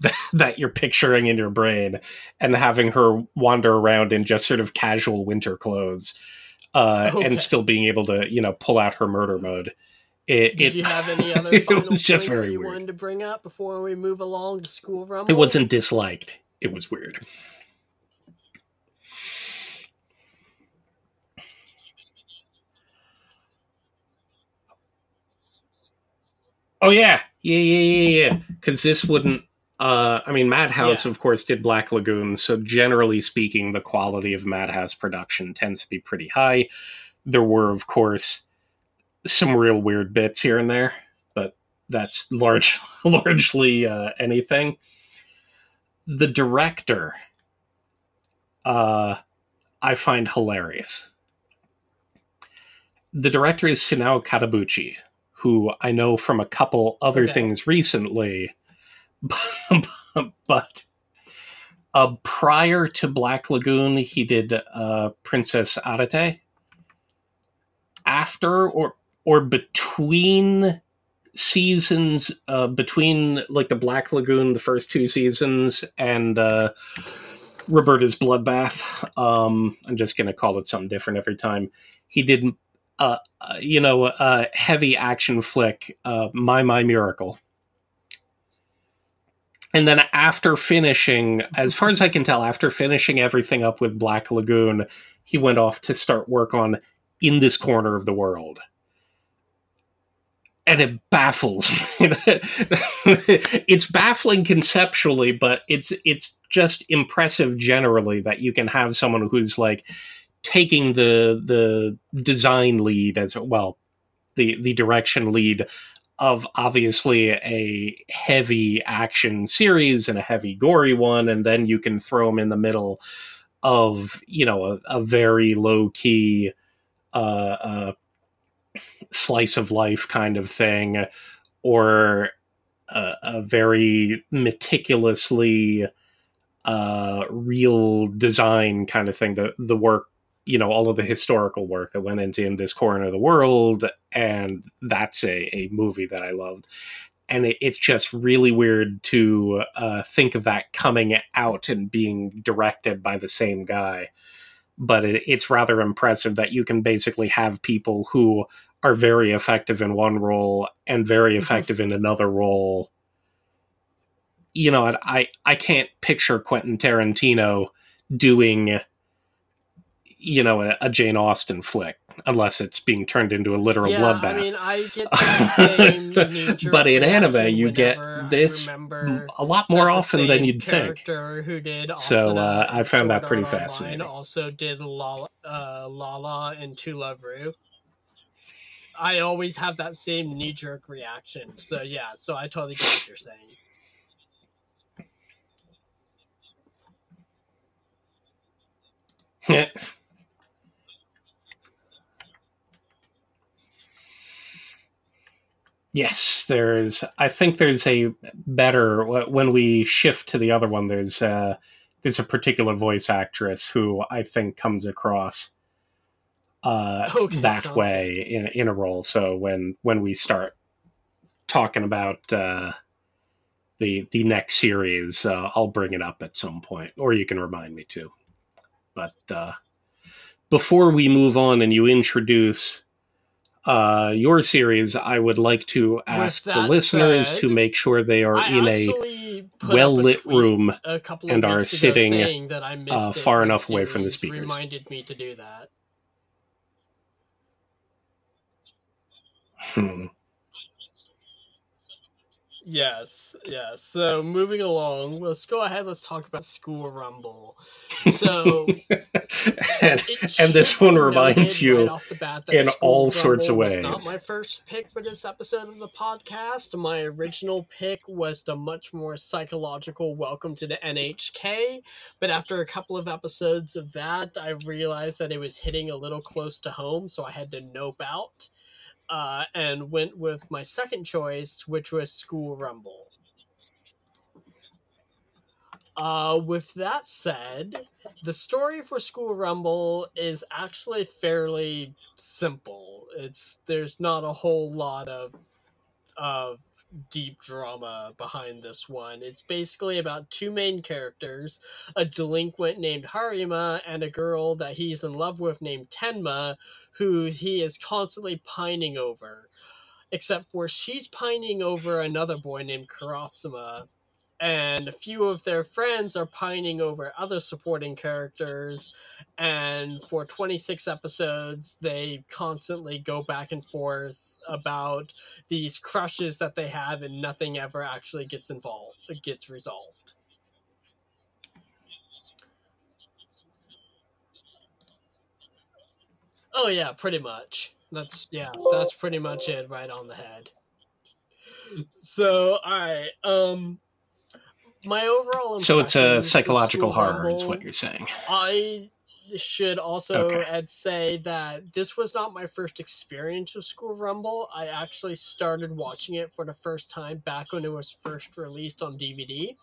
that, you're picturing in your brain, and having her wander around in just sort of casual winter clothes, uh, Okay. and still being able to you know pull out her murder mode. It, Did it, you have any other it was just very you weird. wanted to bring up before we move along to School Rumble? it wasn't disliked. It was weird. Oh yeah, yeah, yeah, yeah, yeah. Because this wouldn't. Uh, I mean, Madhouse, Yeah. of course, did Black Lagoon, so generally speaking, the quality of Madhouse production tends to be pretty high. There were, of course, some real weird bits here and there, but that's large, largely uh, anything. The director, uh, I find hilarious. The director is Sunao Katabuchi, who I know from a couple other Okay. things recently, but uh, prior to Black Lagoon, he did uh, Princess Arete. After or or between seasons, uh, between like the Black Lagoon, the first two seasons, and uh, Roberta's Bloodbath. Um, I'm just gonna call it something different every time. He did, uh, uh, you know, a heavy action flick, Mai Mai Miracle. And then after finishing, as far as I can tell, after finishing everything up with Black Lagoon, he went off to start work on In This Corner of the World. And it baffles me. it's baffling conceptually, but it's it's just impressive generally that you can have someone who's like taking the the design lead as well, the the direction lead of obviously a heavy action series and a heavy gory one, and then you can throw them in the middle of you know a, a very low key uh, uh, slice of life kind of thing, or a, a very meticulously uh, real design kind of thing. The the work you know all of the historical work that went into in this corner of the world and that's a, a movie that i loved. And it, it's just really weird to uh, think of that coming out and being directed by the same guy. But it, it's rather impressive that you can basically have people who are very effective in one role and very effective in another role. You know i i can't picture quentin tarantino doing you know a, a Jane Austen flick unless it's being turned into a literal yeah, bloodbath. I mean, I get that same But in anime, you get this a lot more often than you'd think. Who did So, uh, I found that pretty fascinating. Also did Lala, uh, Lala and Love Ru. I always have that same knee jerk reaction. So yeah, so I totally get what you're saying. yes, there's. I think there's a better when we shift to the other one. There's uh, there's a particular voice actress who I think comes across uh, Okay, that way in in a role. So when when we start talking about uh, the the next series, uh, I'll bring it up at some point, or you can remind me to. But uh, before we move on and you introduce uh, your series, I would like to ask the listeners said, to make sure they are I in a actually put up a well-lit room a and are sitting, uh, far enough away from the speakers. Reminded me to do that. hmm, Yes, yes. So moving along, let's go ahead. Let's talk about School Rumble. So and, and this one reminds you right off the bat that in School all sorts of ways. Not my first pick for this episode of the podcast. My original pick was the much more psychological Welcome to the NHK, but after a couple of episodes of that, I realized that it was hitting a little close to home, so I had to nope out. Uh, and went with my second choice, which was School Rumble. Uh, with that said, the story for School Rumble is actually fairly simple. It's there's not a whole lot of of deep drama behind this one. It's basically about two main characters, a delinquent named Harima and a girl that he's in love with named Tenma, who he is constantly pining over. Except for she's pining over another boy named Karasuma, and a few of their friends are pining over other supporting characters and for 26 episodes they constantly go back and forth about these crushes that they have and nothing ever actually gets involved gets resolved. Oh yeah pretty much. That's yeah that's pretty much it right on the head. So all right um my overall so it's a psychological horror, is what you're saying. I should also Okay. add say that this was not my first experience with School Rumble. I actually started watching it for the first time back when it was first released on DVD.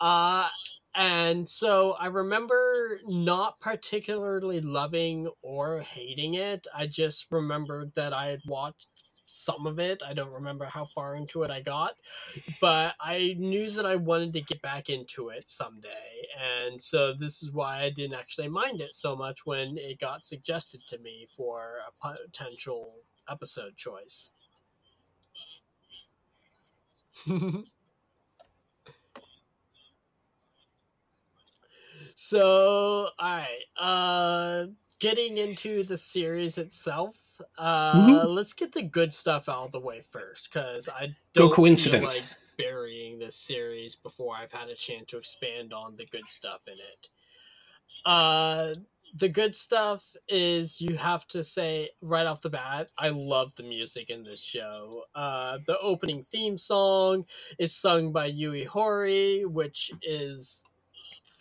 Uh and so I remember not particularly loving or hating it. I just remembered that I had watched some of it. I don't remember how far into it I got, but I knew that I wanted to get back into it someday. And so this is why I didn't actually mind it so much when it got suggested to me for a potential episode choice. so, alright, uh getting into the series itself, uh Woohoo. let's get the good stuff out of the way first cuz I don't coincidence. feel like burying this series before I've had a chance to expand on the good stuff in it. Uh the good stuff is you have to say right off the bat, I love the music in this show. Uh, the opening theme song is sung by Yui Horie, which is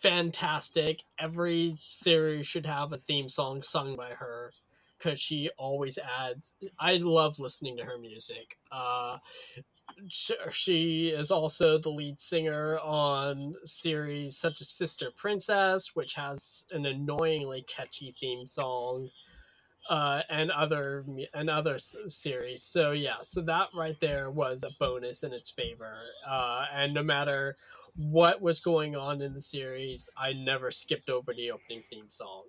fantastic. Every series should have a theme song sung by her because she always adds. I love listening to her music. Uh, she is also the lead singer on series such as Sister Princess, which has an annoyingly catchy theme song, uh, and other and other series. So yeah, so that right there was a bonus in its favor. Uh, and no matter what was going on in the series, I never skipped over the opening theme song.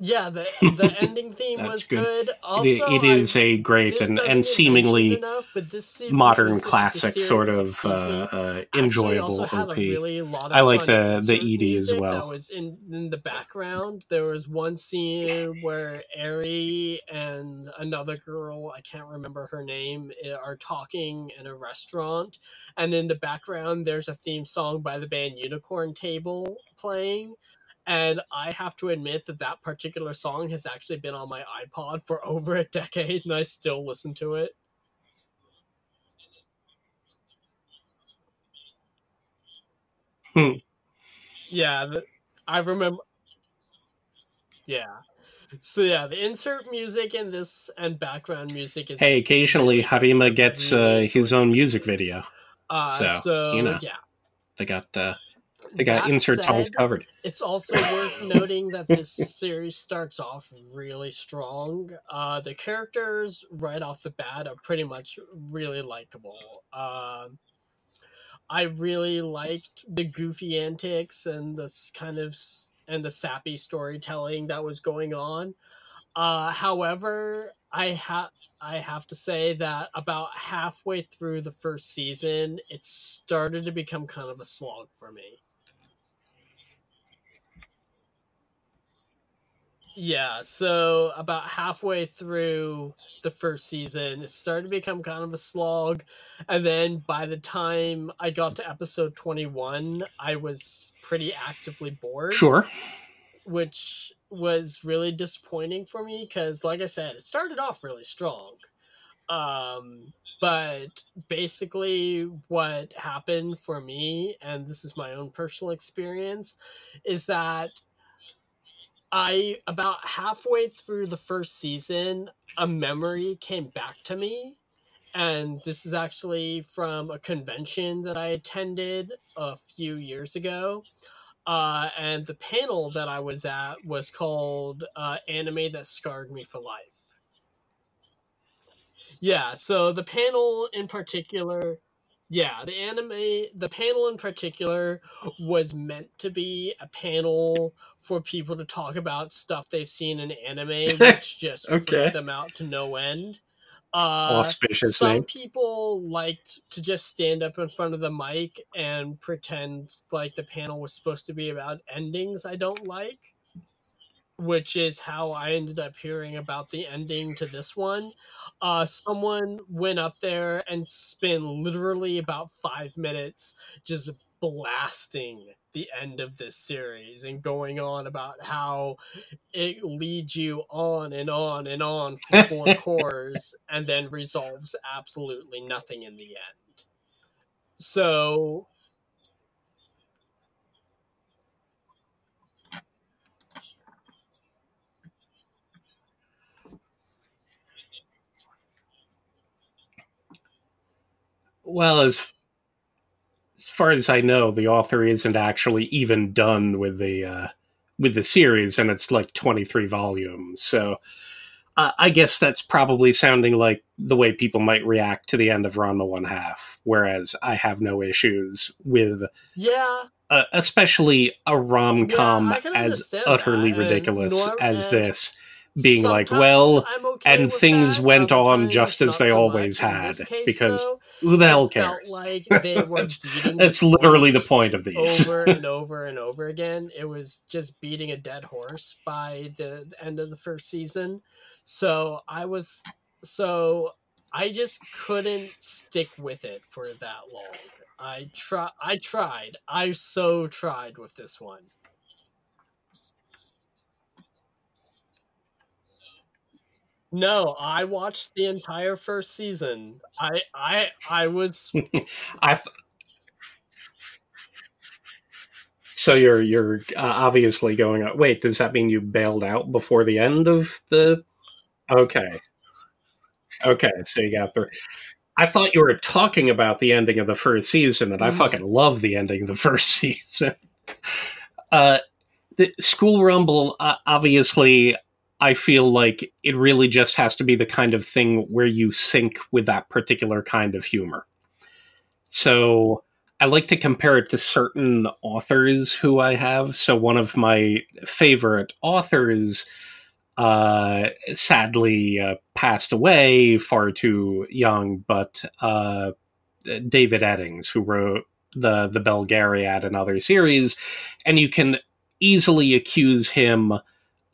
Yeah, the the ending theme was good. good. It, it is I- a great and, and seemingly enough, but this series modern classic sort of uh, uh, enjoyable OP. really I like the- the ED as well. That was in in the background. There was one scene where Eri and another girl, I can't remember her name, eh, are talking in a restaurant, and in the background there's a theme song by the band Unicorn Table playing. And I have to admit that that particular song has actually been on my iPod for over a decade, and I still listen to it. Hmm. Yeah, I remember. Yeah. So yeah, the insert music in this and background music is Hey, occasionally Harima gets uh, his own music video. uh, so, so you know. yeah. They got uh, They got That insert songs said, covered. It's also worth noting that this series starts off really strong. Uh, the characters right off the bat are pretty much really likable. Um, I really liked the goofy antics and this kind of and the sappy storytelling that was going on. Uh, however, I have I have to say that about halfway through the first season, it started to become kind of a slog for me. Yeah, so about halfway through the first season, it started to become kind of a slog. And then by the time I got to episode 21, I was pretty actively bored, Sure. which was really disappointing for me because, like I said, it started off really strong. Um, but basically, what happened for me, and this is my own personal experience, is that I about halfway through the first season, a memory came back to me. And this is actually from a convention that I attended a few years ago. Uh, and the panel that I was at was called uh, Anime That Scarred Me for Life. Yeah, so the panel in particular, yeah, the anime, the panel in particular was meant to be a panel for people to talk about stuff they've seen in anime, which just Okay. them out to no end. Uh, Auspicious some name. people liked to just stand up in front of the mic and pretend like the panel was supposed to be about endings I don't like, which is how I ended up hearing about the ending to this one. Uh, someone went up there and spent literally about five minutes just blasting the end of this series and going on about how it leads you on and on and on for four cores and then resolves absolutely nothing in the end. So Well, as as far as I know, the author isn't actually even done with the uh, with the series, and it's like twenty three volumes. So uh, I guess that's probably sounding like the way people might react to the end of Ranma One Half. Whereas I have no issues with, yeah, uh, especially a rom com Yeah, as utterly that, ridiculous norm- as this. Being like, well, okay and things that, went on just as they so always had, case, because though, who the hell cares? like That's- That's literally the point point of these. over and over and over again. It was just beating a dead horse by the the end of the first season. So I was so I just couldn't stick with it for that long. I try I tried. I so tried with this one. No, I watched the entire first season. I I I was I th- so you're you're uh, obviously going. uh, Wait, does that mean you bailed out before the end of the? Okay, okay. So you got through. I thought you were talking about the ending of the first season, and I Mhm. fucking love the ending of the first season. Uh, the School Rumble, uh, obviously, I feel like it really just has to be the kind of thing where you sync with that particular kind of humor. So I like to compare it to certain authors who I have. So one of my favorite authors uh, sadly uh, passed away far too young, but uh, David Eddings, who wrote the the Belgariad and other series, and you can easily accuse him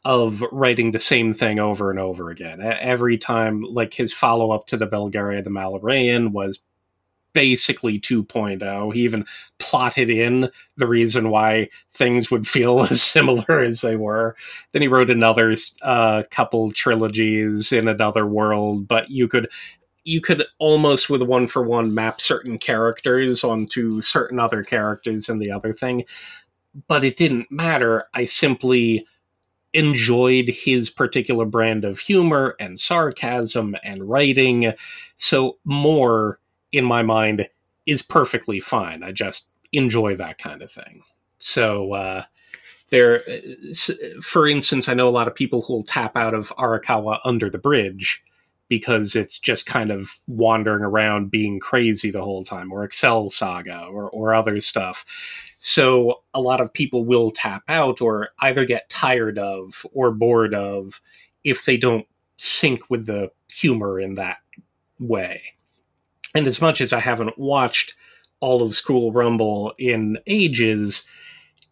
of writing the same thing over and over again. Every time, like his follow up to the Belgaria the Malloreon was basically 2.0. He even plotted in the reason why things would feel as similar as they were. Then he wrote another uh, couple trilogies in another world, but you could you could almost with one for one map certain characters onto certain other characters in the other thing. But it didn't matter. I simply enjoyed his particular brand of humor and sarcasm and writing. So more in my mind is perfectly fine. I just enjoy that kind of thing. So uh, there, for instance, I know a lot of people who will tap out of Arakawa Under the Bridge because it's just kind of wandering around being crazy the whole time, or Excel Saga, or or other stuff. So a lot of people will tap out, or either get tired of or bored of if they don't sync with the humor in that way. And as much as I haven't watched all of School Rumble in ages,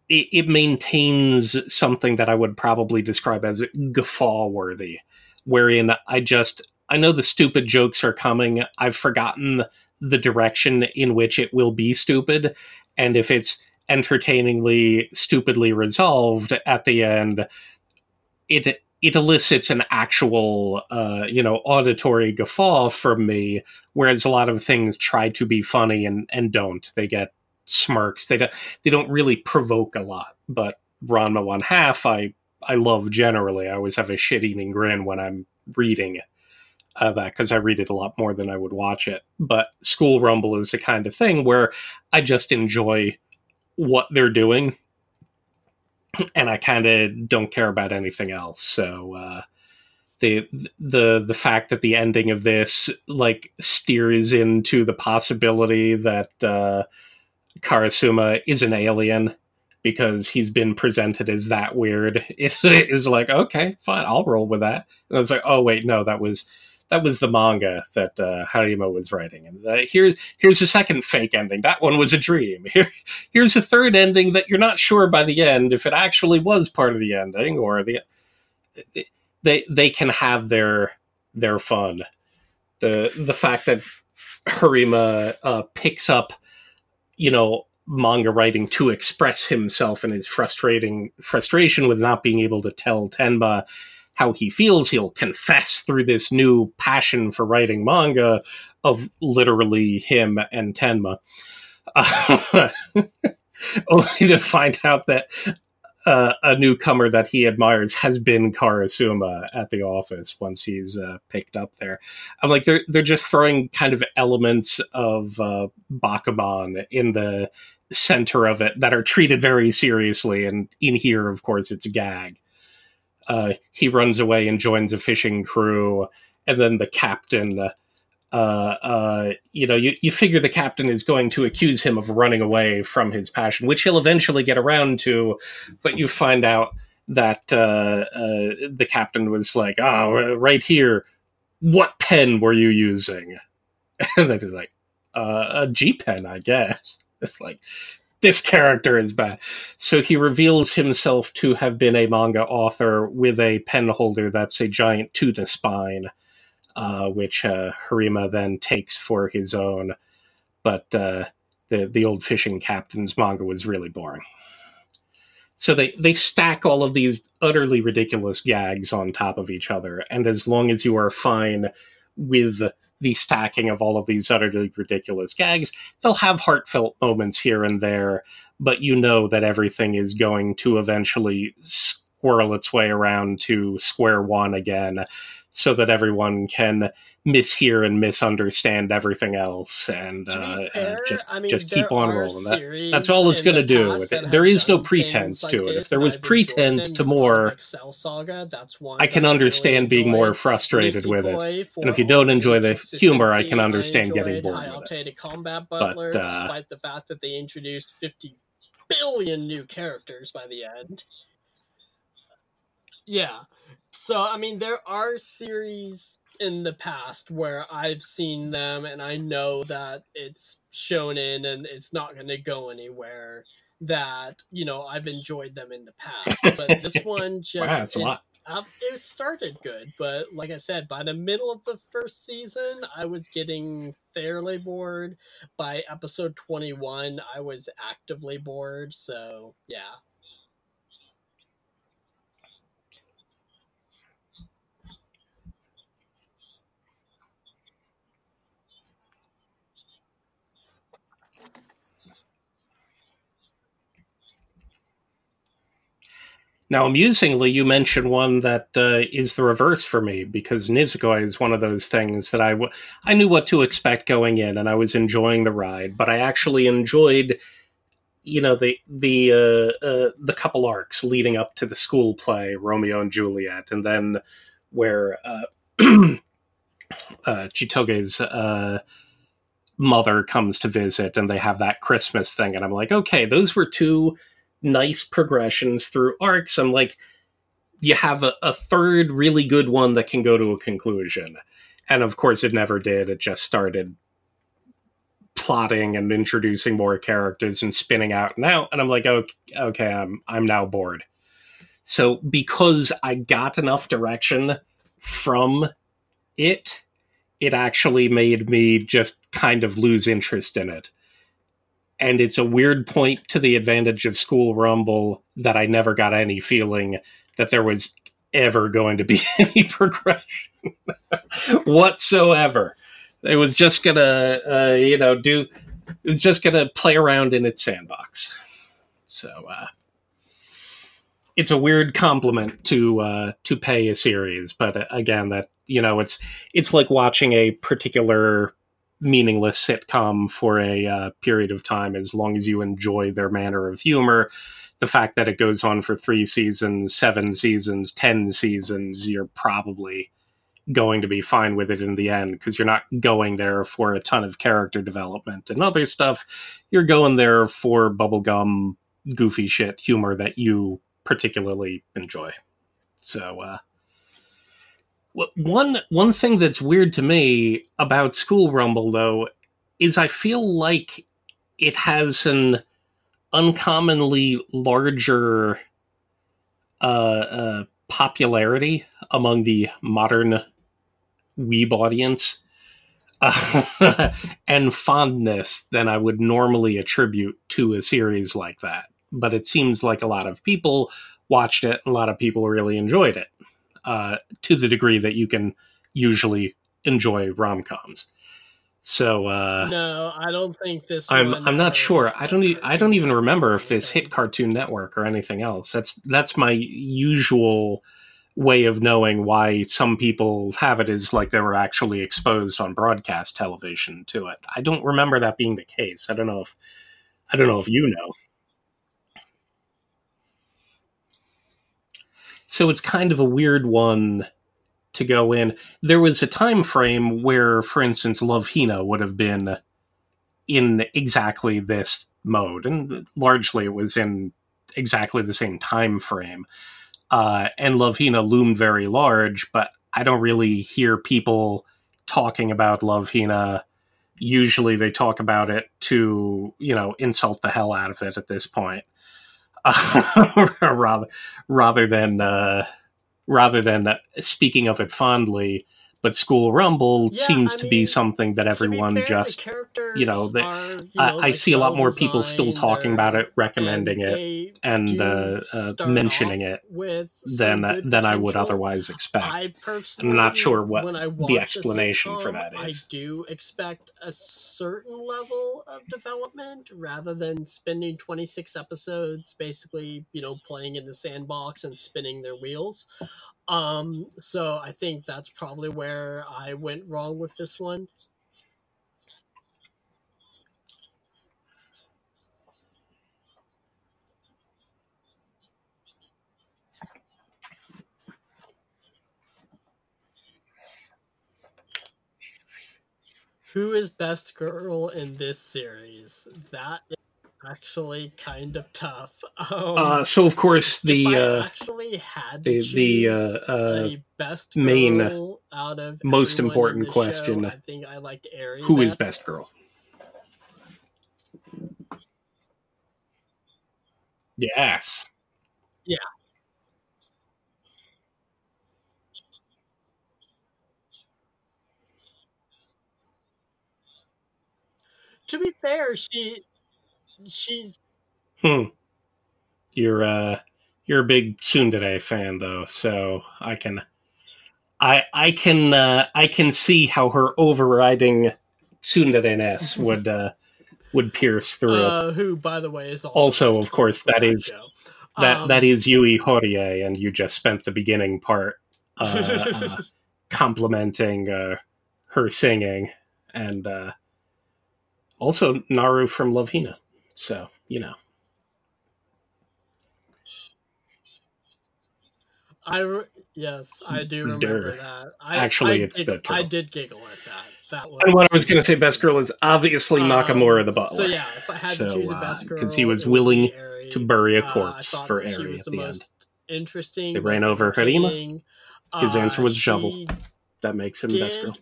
it, it maintains something that I would probably describe as guffaw worthy, wherein I just I know the stupid jokes are coming. I've forgotten the direction in which it will be stupid, and if it's entertainingly stupidly resolved at the end, it it elicits an actual uh, you know auditory guffaw from me whereas a lot of things try to be funny and and don't. They get smirks. They don't they don't really provoke a lot but ranma one half i i love generally. I always have a shit eating grin when i'm reading uh, that because i read it a lot more than i would watch it. But school rumble is the kind of thing where i just enjoy what they're doing and I kind of don't care about anything else. So uh, the the the fact that the ending of this like steers into the possibility that uh, Karasuma is an alien because he's been presented as that weird it is like okay fine I'll roll with that and it's like oh wait no that was that was the manga that uh, Harima was writing. And uh, here's here's a second fake ending. That one was a dream. Here, here's a third ending that you're not sure by the end if it actually was part of the ending or the. They they can have their their fun. The the fact that Harima uh, picks up, you know, manga writing to express himself and his frustrating frustration with not being able to tell Tenma how he feels. He'll confess through this new passion for writing manga of literally him and Tenma. Uh, only to find out that uh, a newcomer that he admires has been Karasuma at the office once he's uh, picked up there. I'm like they're they're just throwing kind of elements of uh, Bakuman in the center of it that are treated very seriously, and in here, of course, it's a gag uh, he runs away and joins a fishing crew, and then the captain. Uh, uh, you know, you, you figure the captain is going to accuse him of running away from his passion, which he'll eventually get around to, but you find out that uh, uh, the captain was like, "Oh, right here, what pen were you using?" and then he's like, uh, "A G pen, I guess." It's like, this character is bad. So he reveals himself to have been a manga author with a pen holder that's a giant tuna spine, uh, which uh, Harima then takes for his own. But uh, the the old fishing captain's manga was really boring. So they, they stack all of these utterly ridiculous gags on top of each other, and as long as you are fine with the stacking of all of these utterly ridiculous gags. They'll have heartfelt moments here and there, but you know that everything is going to eventually squirrel its way around to square one again so that everyone can mishear and misunderstand everything else and uh, fair, just I mean, just keep on rolling. That, that's all it's going to do. There is no pretense to it. If there was pretense to more, Saga, that's one I can understand really being more frustrated with it. And if you don't enjoy the humor, I can understand getting bored with it. Combat Butler, but, uh, despite the fact that they introduced 50 billion new characters by the end. Yeah. So I mean, there are series in the past where I've seen them and I know that it's shown in and it's not going to go anywhere. That you know I've enjoyed them in the past, but this one just wow, that's a lot. it started good, but like I said, by the middle of the first season, I was getting fairly bored. By episode 21, I was actively bored. So, yeah, Now, amusingly, you mentioned one that uh, is the reverse for me because Nisekoi is one of those things that I, w- I knew what to expect going in and I was enjoying the ride, but I actually enjoyed you know the the uh, uh, the couple arcs leading up to the school play Romeo and Juliet, and then where uh, uh, Chitoge's uh, mother comes to visit, and they have that Christmas thing, and I'm like, okay, those were two nice progressions through arcs. I'm like, you have a, a third really good one that can go to a conclusion, and of course, it never did. It just started plotting and introducing more characters and spinning out and out and i'm like okay, okay i'm i'm now bored so because i got enough direction from it it actually made me just kind of lose interest in it and it's a weird point to the advantage of school rumble that i never got any feeling that there was ever going to be any progression whatsoever it was just gonna, uh, you know, do. It was just gonna play around in its sandbox. So uh, it's a weird compliment to uh, to pay a series, but uh, again, that you know, it's it's like watching a particular meaningless sitcom for a uh, period of time. As long as you enjoy their manner of humor, the fact that it goes on for three seasons, seven seasons, ten seasons, you're probably going to be fine with it in the end because you're not going there for a ton of character development and other stuff. You're going there for bubblegum, goofy shit humor that you particularly enjoy. So, uh, one one thing that's weird to me about School Rumble though is I feel like it has an uncommonly larger uh, uh, popularity among the modern weeb audience uh, and fondness than I would normally attribute to a series like that. But it seems like a lot of people watched it, and a lot of people really enjoyed it uh, to the degree that you can usually enjoy rom coms. So uh, no, I don't think this. I'm I'm not sure. I don't e- I don't even remember if this hit Cartoon Network or anything else. That's that's my usual way of knowing why some people have it is like they were actually exposed on broadcast television to it. I don't remember that being the case. I don't know if I don't know if you know. So it's kind of a weird one to go in. There was a time frame where, for instance, Love Hina would have been in exactly this mode, and largely it was in exactly the same time frame uh, and Love Hina loomed very large, but I don't really hear people talking about Love Hina. Usually they talk about it to, you know, insult the hell out of it at this point. Uh, rather, rather than uh, rather than speaking of it fondly, but School Rumble yeah, seems I to mean, be something that everyone fair, just, you know, they, are, you know I, like I, see a lot more people still talking about it, recommending and it, and uh, uh, mentioning it than than I would otherwise expect. I am not sure what the explanation sitcom, for that is. I do expect a certain level of development rather than spending 26 episodes basically, you know, playing in the sandbox and spinning their wheels. Um, so I think that's probably where I went wrong with this one. Who is best girl in this series? That actually kind of tough. Um, uh, so of course the uh, actually had the the uh, uh best main out of most important question. Show, I think I liked Eri. Who best. is best girl? Yes. Yeah. To be fair, she she's hmm. You're uh you're a big Tsundere fan though, so I can I I can uh, I can see how her overriding Tsundere-ness would uh, would pierce through uh, it. Who, by the way, is also, also of course, that is show. that um, that is Yui Horie, and you just spent the beginning part uh, uh, complimenting uh, her singing, and uh, also Naru from Love Hina. So, you know. I yes, I do remember Durr. that. I, Actually, I, it's I, the turtle. I did giggle at that. That was. And what I was going to say, best girl is obviously um, Nakamura the butler. So yeah, if I had so, to choose a uh, best girl, because uh, he was willing to bury a uh, corpse uh, for Eri at the, the end. Interesting. They ran over Harima. His uh, answer was shovel. That makes him best girl.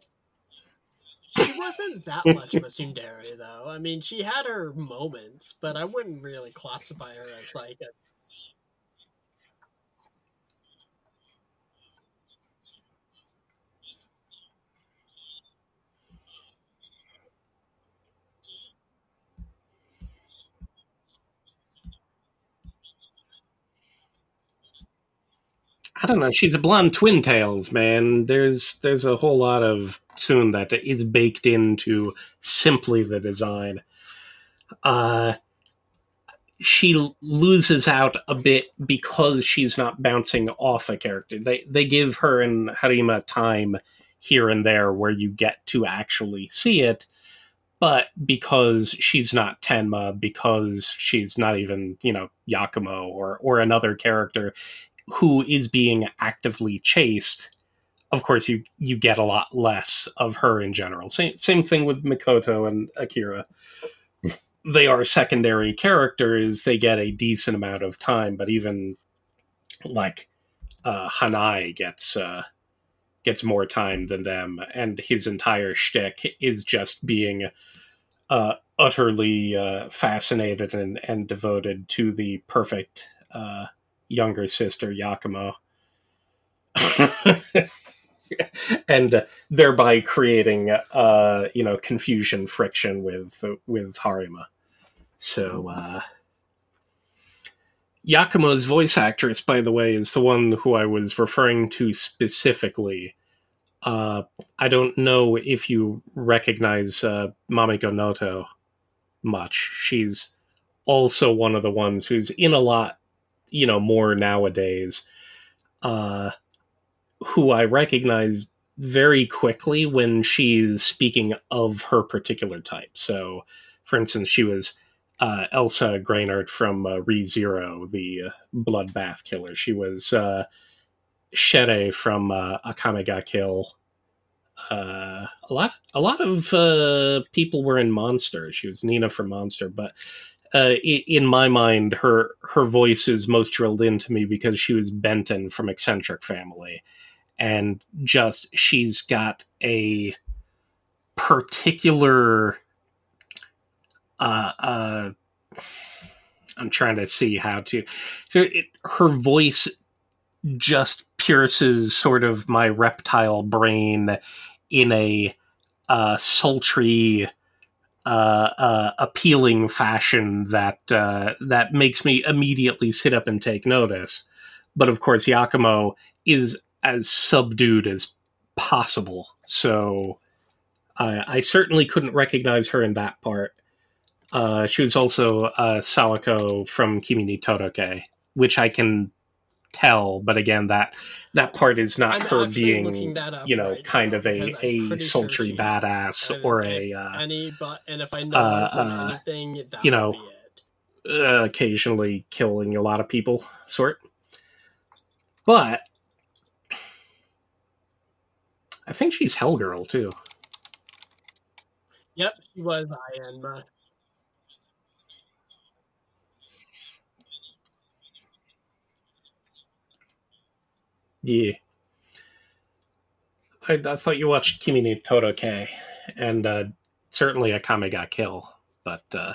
She wasn't that much of a tsundere, though. I mean, she had her moments, but I wouldn't really classify her as like a. I don't know. She's a blonde twin tails, man. There's there's a whole lot of tune that is baked into simply the design. Uh she loses out a bit because she's not bouncing off a character. They they give her and Harima time here and there where you get to actually see it, but because she's not Tenma, because she's not even, you know, Yakumo or or another character, who is being actively chased, of course you you get a lot less of her in general. Same same thing with Mikoto and Akira. They are secondary characters. They get a decent amount of time, but even like uh, Hanai gets uh, gets more time than them, and his entire shtick is just being uh, utterly uh, fascinated and, and devoted to the perfect uh, younger sister Yakumo, and thereby creating uh, you know confusion, friction with with Harima. So uh, Yakumo's voice actress, by the way, is the one who I was referring to specifically. Uh, I don't know if you recognize uh, Mamiko Noto much. She's also one of the ones who's in a lot you know more nowadays uh who i recognize very quickly when she's speaking of her particular type. So for instance she was uh, Elsa Granhiert from uh, re zero the bloodbath killer. She was uh Sheele from uh, akame ga kill. Uh, a lot a lot of uh, people were in monster. She was nina from monster but uh, in my mind, her her voice is most drilled into me because she was Benten from Eccentric Family, and just she's got a particular. Uh, uh, I'm trying to see how to. It, her voice just pierces sort of my reptile brain in a uh, sultry uh, uh, appealing fashion that uh, that makes me immediately sit up and take notice. But of course, Yakumo is as subdued as possible, so I, I certainly couldn't recognize her in that part. Uh, she was also uh, Sawako from Kimi ni Todoke, which I can tell, but again, that that part is not I'm her being, that up you know, right kind now of a a sultry sure badass or a uh, any, but and if I know uh, uh, anything, that you know, uh, occasionally killing a lot of people sort. But I think she's hell girl too. Yep, she was Ai Enma. Yeah. I, I thought you watched Kimi ni Todoke, and uh, certainly Akame ga Kill, but uh,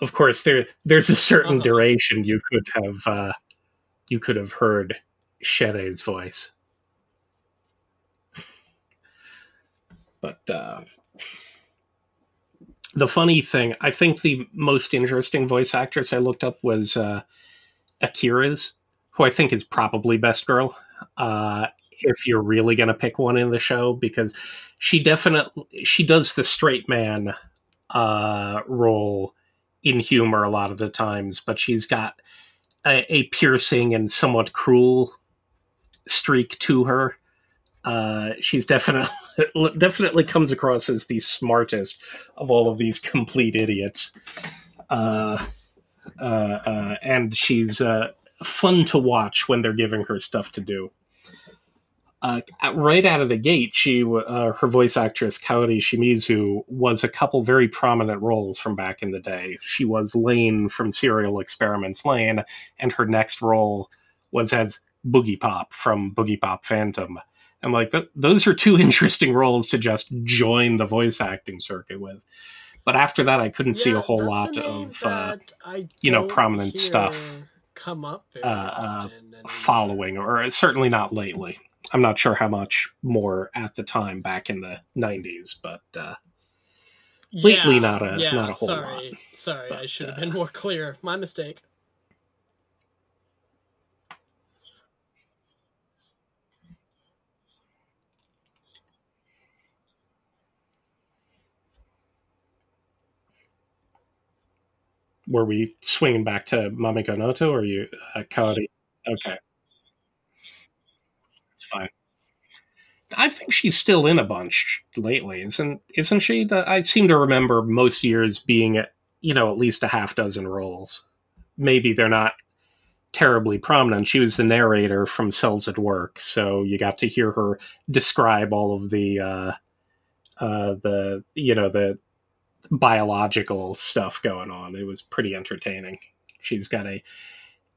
of course there there's a certain Uh-huh. duration you could have uh, you could have heard Sheele's voice. But uh, the funny thing, I think the most interesting voice actress I looked up was uh, Akira's, who I think is probably best girl. Uh, if you're really going to pick one in the show, because she definitely she does the straight man uh, role in humor a lot of the times, but she's got a, a piercing and somewhat cruel streak to her. Uh, she's definitely definitely comes across as the smartest of all of these complete idiots. Uh, uh, uh, and she's uh, fun to watch when they're giving her stuff to do. Uh, right out of the gate, she uh, her voice actress Kaori Shimizu was a couple very prominent roles from back in the day. She was Lain from Serial Experiments Lain, and her next role was as Boogiepop from Boogiepop Phantom. I'm like, those are two interesting roles to just join the voice acting circuit with. But after that, I couldn't yeah, see a whole lot of uh, you know prominent stuff come up uh, uh, following, or certainly not lately. I'm not sure how much more at the time back in the 90s, but uh, lately yeah, not a yeah, not a whole sorry, lot. Sorry, but, I should have uh, been more clear. My mistake. Were we swinging back to Mamiko Noto or you, uh, Kaori? Okay. It's fine. I think she's still in a bunch lately, isn't isn't she? I seem to remember most years being, at you know, at least a half dozen roles. Maybe they're not terribly prominent. She was the narrator from Cells at Work, so you got to hear her describe all of the, uh, uh, the you know the biological stuff going on. It was pretty entertaining. She's got a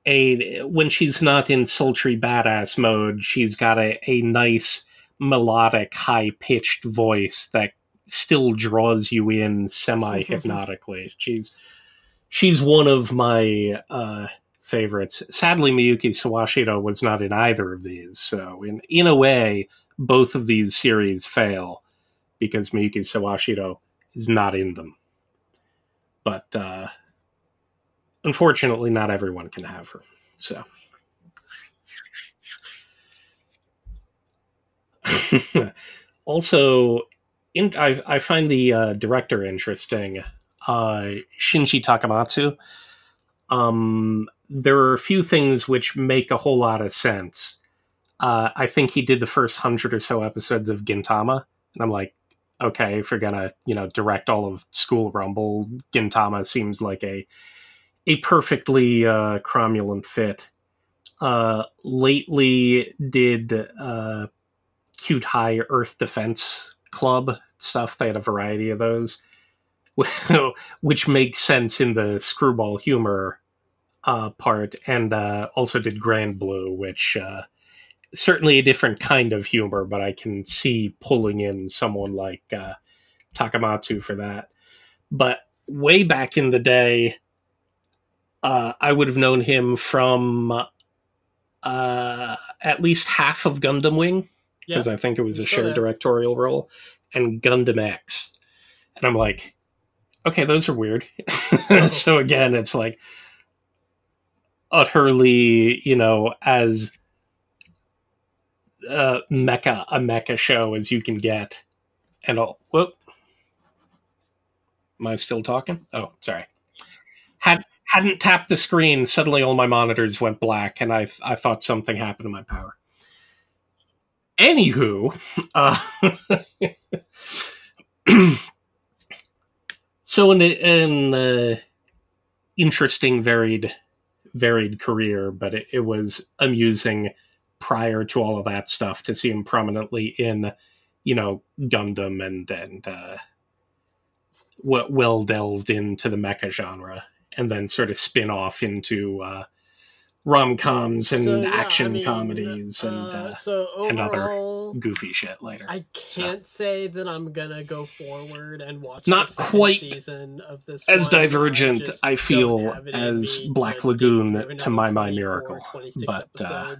a when she's not in sultry badass mode, she's got a, a nice melodic, high pitched voice that still draws you in semi hypnotically. she's she's one of my uh, favorites. Sadly, Miyuki Sawashiro was not in either of these, so in in a way, both of these series fail because Miyuki Sawashiro is not in them. But uh, unfortunately, not everyone can have her. So. also, in, I, I find the uh, director interesting, uh, Shinji Takamatsu. Um, there are a few things which make a whole lot of sense. Uh, I think he did the first hundred or so episodes of Gintama, and I'm like, okay, if you're gonna, you know, direct all of School Rumble, Gintama seems like a a perfectly uh, cromulent fit. Uh, lately, did uh, cute high Earth Defense Club stuff. They had a variety of those, which makes sense in the screwball humor uh, part, and uh, also did Grand Blue, which uh, certainly a different kind of humor, but I can see pulling in someone like uh, Takamatsu for that. But way back in the day, uh, I would have known him from uh, at least half of Gundam Wing because yeah. I think it was a shared directorial role, and Gundam X. And I'm like, okay, those are weird. Oh. so again, it's like utterly, you know, as uh, mecha a mecha show as you can get. And all. Whoop. Am I still talking? Oh, sorry. Had hadn't tapped the screen. Suddenly, all my monitors went black, and I I thought something happened to my power. Anywho, uh, so an, an uh, interesting, varied, varied career, but it, it, was amusing prior to all of that stuff to see him prominently in, you know, Gundam and and uh, well delved into the mecha genre, and then sort of spin off into uh, rom coms and so, yeah, action I mean, comedies and uh, uh, so overall, and other goofy shit later. I can't so. say that I'm gonna go forward and watch not quite season of this as one. divergent. I, I feel as Black Lagoon to Mai Mai Miracle, but uh,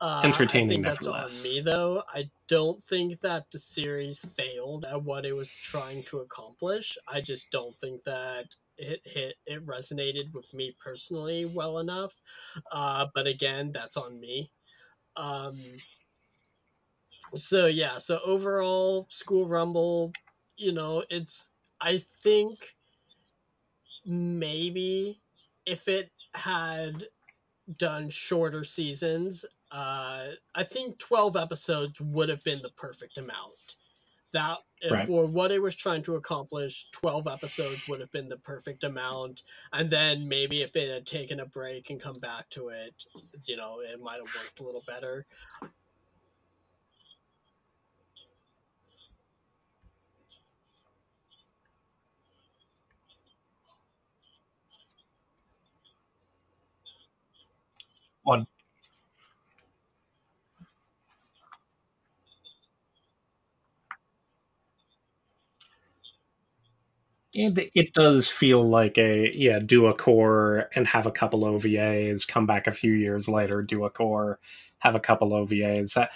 uh, entertaining I think. That's on me though. I don't think that the series failed at what it was trying to accomplish. I just don't think that it hit it resonated with me personally well enough. Uh, but again, that's on me. Um, so yeah, so overall, School Rumble, you know, it's I think maybe if it had done shorter seasons, uh, I think 12 episodes would have been the perfect amount. That Right. for what it was trying to accomplish, twelve episodes would have been the perfect amount. And then maybe if it had taken a break and come back to it, you know, it might have worked a little better. One. It, it does feel like a yeah do a cour and have a couple OVAs come back a few years later do a cour have a couple OVAs that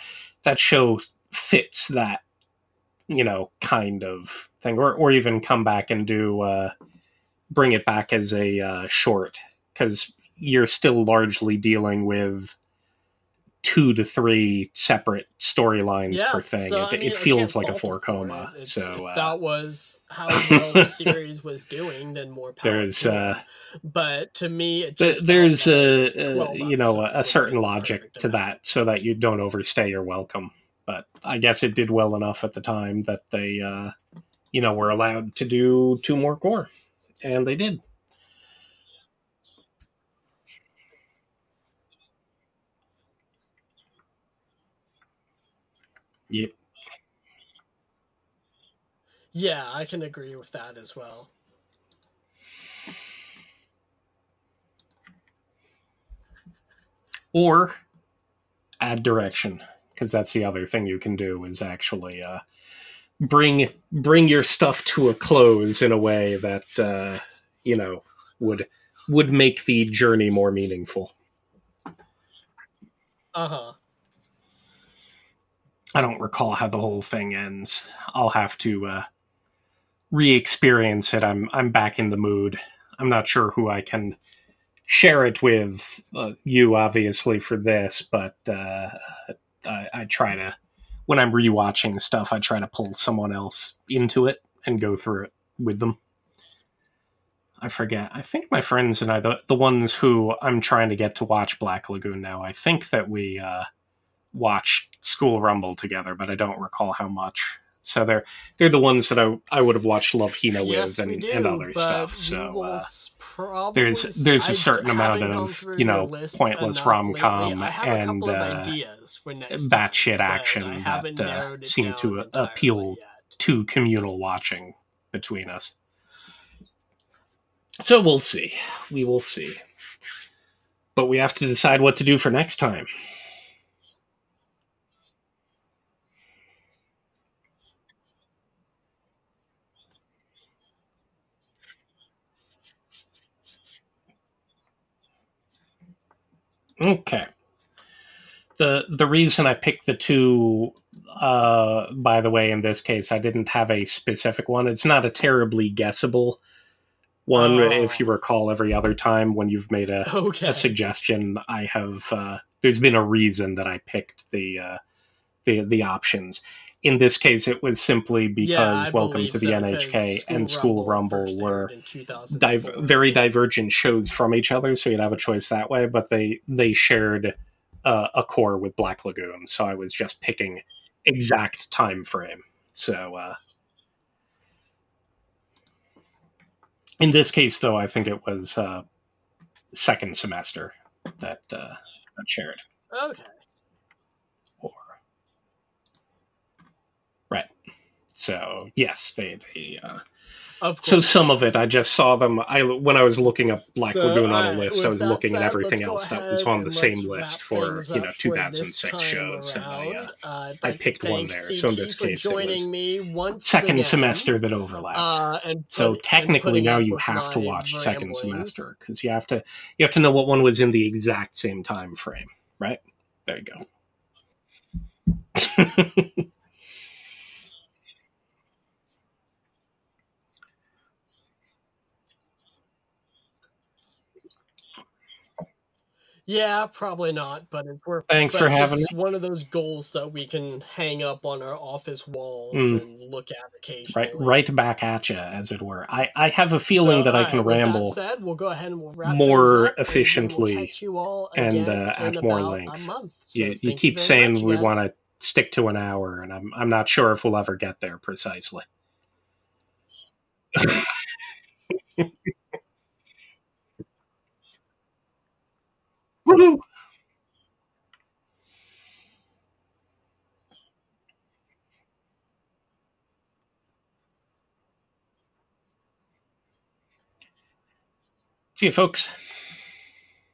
that show fits that you know kind of thing. Or or even come back and do uh bring it back as a uh, short because you're still largely dealing with two to three separate storylines Yeah, per thing. so, it I mean, it feels like a four koma. it. So if uh, that was how well the series was doing, then more power. there's uh, but to me, it th- just there's a, a you know a, a certain would be the logic to amount. that, so that you don't overstay your welcome. But I guess it did well enough at the time that they uh, you know were allowed to do two more cour, and they did. Yep. Yeah, I can agree with that as well. or add direction because that's the other thing you can do is actually uh, bring bring your stuff to a close in a way that uh, you know would would make the journey more meaningful. Uh huh. I don't recall how the whole thing ends. I'll have to uh, re-experience it. I'm I'm back in the mood. I'm not sure who I can share it with. Uh, you obviously for this, but uh, I, I try to when I'm rewatching stuff, I try to pull someone else into it and go through it with them. I forget. I think my friends and I, the the ones who I'm trying to get to watch Black Lagoon now, I think that we uh, watched School Rumble together, but I don't recall how much. So they're they're the ones that I I would have watched Love Hina yes, with and, do, and other stuff. So uh, probably there's there's a I certain d- amount of you know pointless rom com I and uh, ideas for next batshit action that, uh, seem to appeal yet. to communal watching between us. So we'll see. We will see. But we have to decide what to do for next time. Okay. The the reason I picked the two uh by the way in this case I didn't have a specific one. It's not a terribly guessable one Oh. if you recall every other time when you've made a, Okay. a suggestion I have uh there's been a reason that I picked the uh the the options. In this case it was simply because Yeah, Welcome to the so, NHK and School Rumble first were aired in 2004. div- very divergent shows from each other, so you'd have a choice that way. But they they shared uh, a cour with Black Lagoon, so I was just picking exact time frame. So uh, in this case, though, I think it was uh, second semester that uh, that shared. Okay. Or right. So yes, they they. Uh, Of. So some of it, I just saw them. I when I was looking up Black So, Lagoon on a list, I was looking at everything else that was on the same list for you know 2006 this time shows. And I, uh. Uh, I picked one there, so in this case it was second again. semester that overlapped. Uh, and so put- and technically putting now you have to watch second semester because you have to you have to know what one was in the exact same time frame, right? There you go. Yeah, probably not, but it's worth. Thanks for having it's one of those goals that we can hang up on our office walls Mm. and look at occasionally. right, right back at you, as it were. I I have a feeling So, that I can ramble. said, we'll go ahead and we'll wrap more things up, and we will efficiently you all and, uh, at more length. So you, you keep very saying much, we want to stick to an hour, and I'm I'm not sure if we'll ever get there precisely. See you, folks.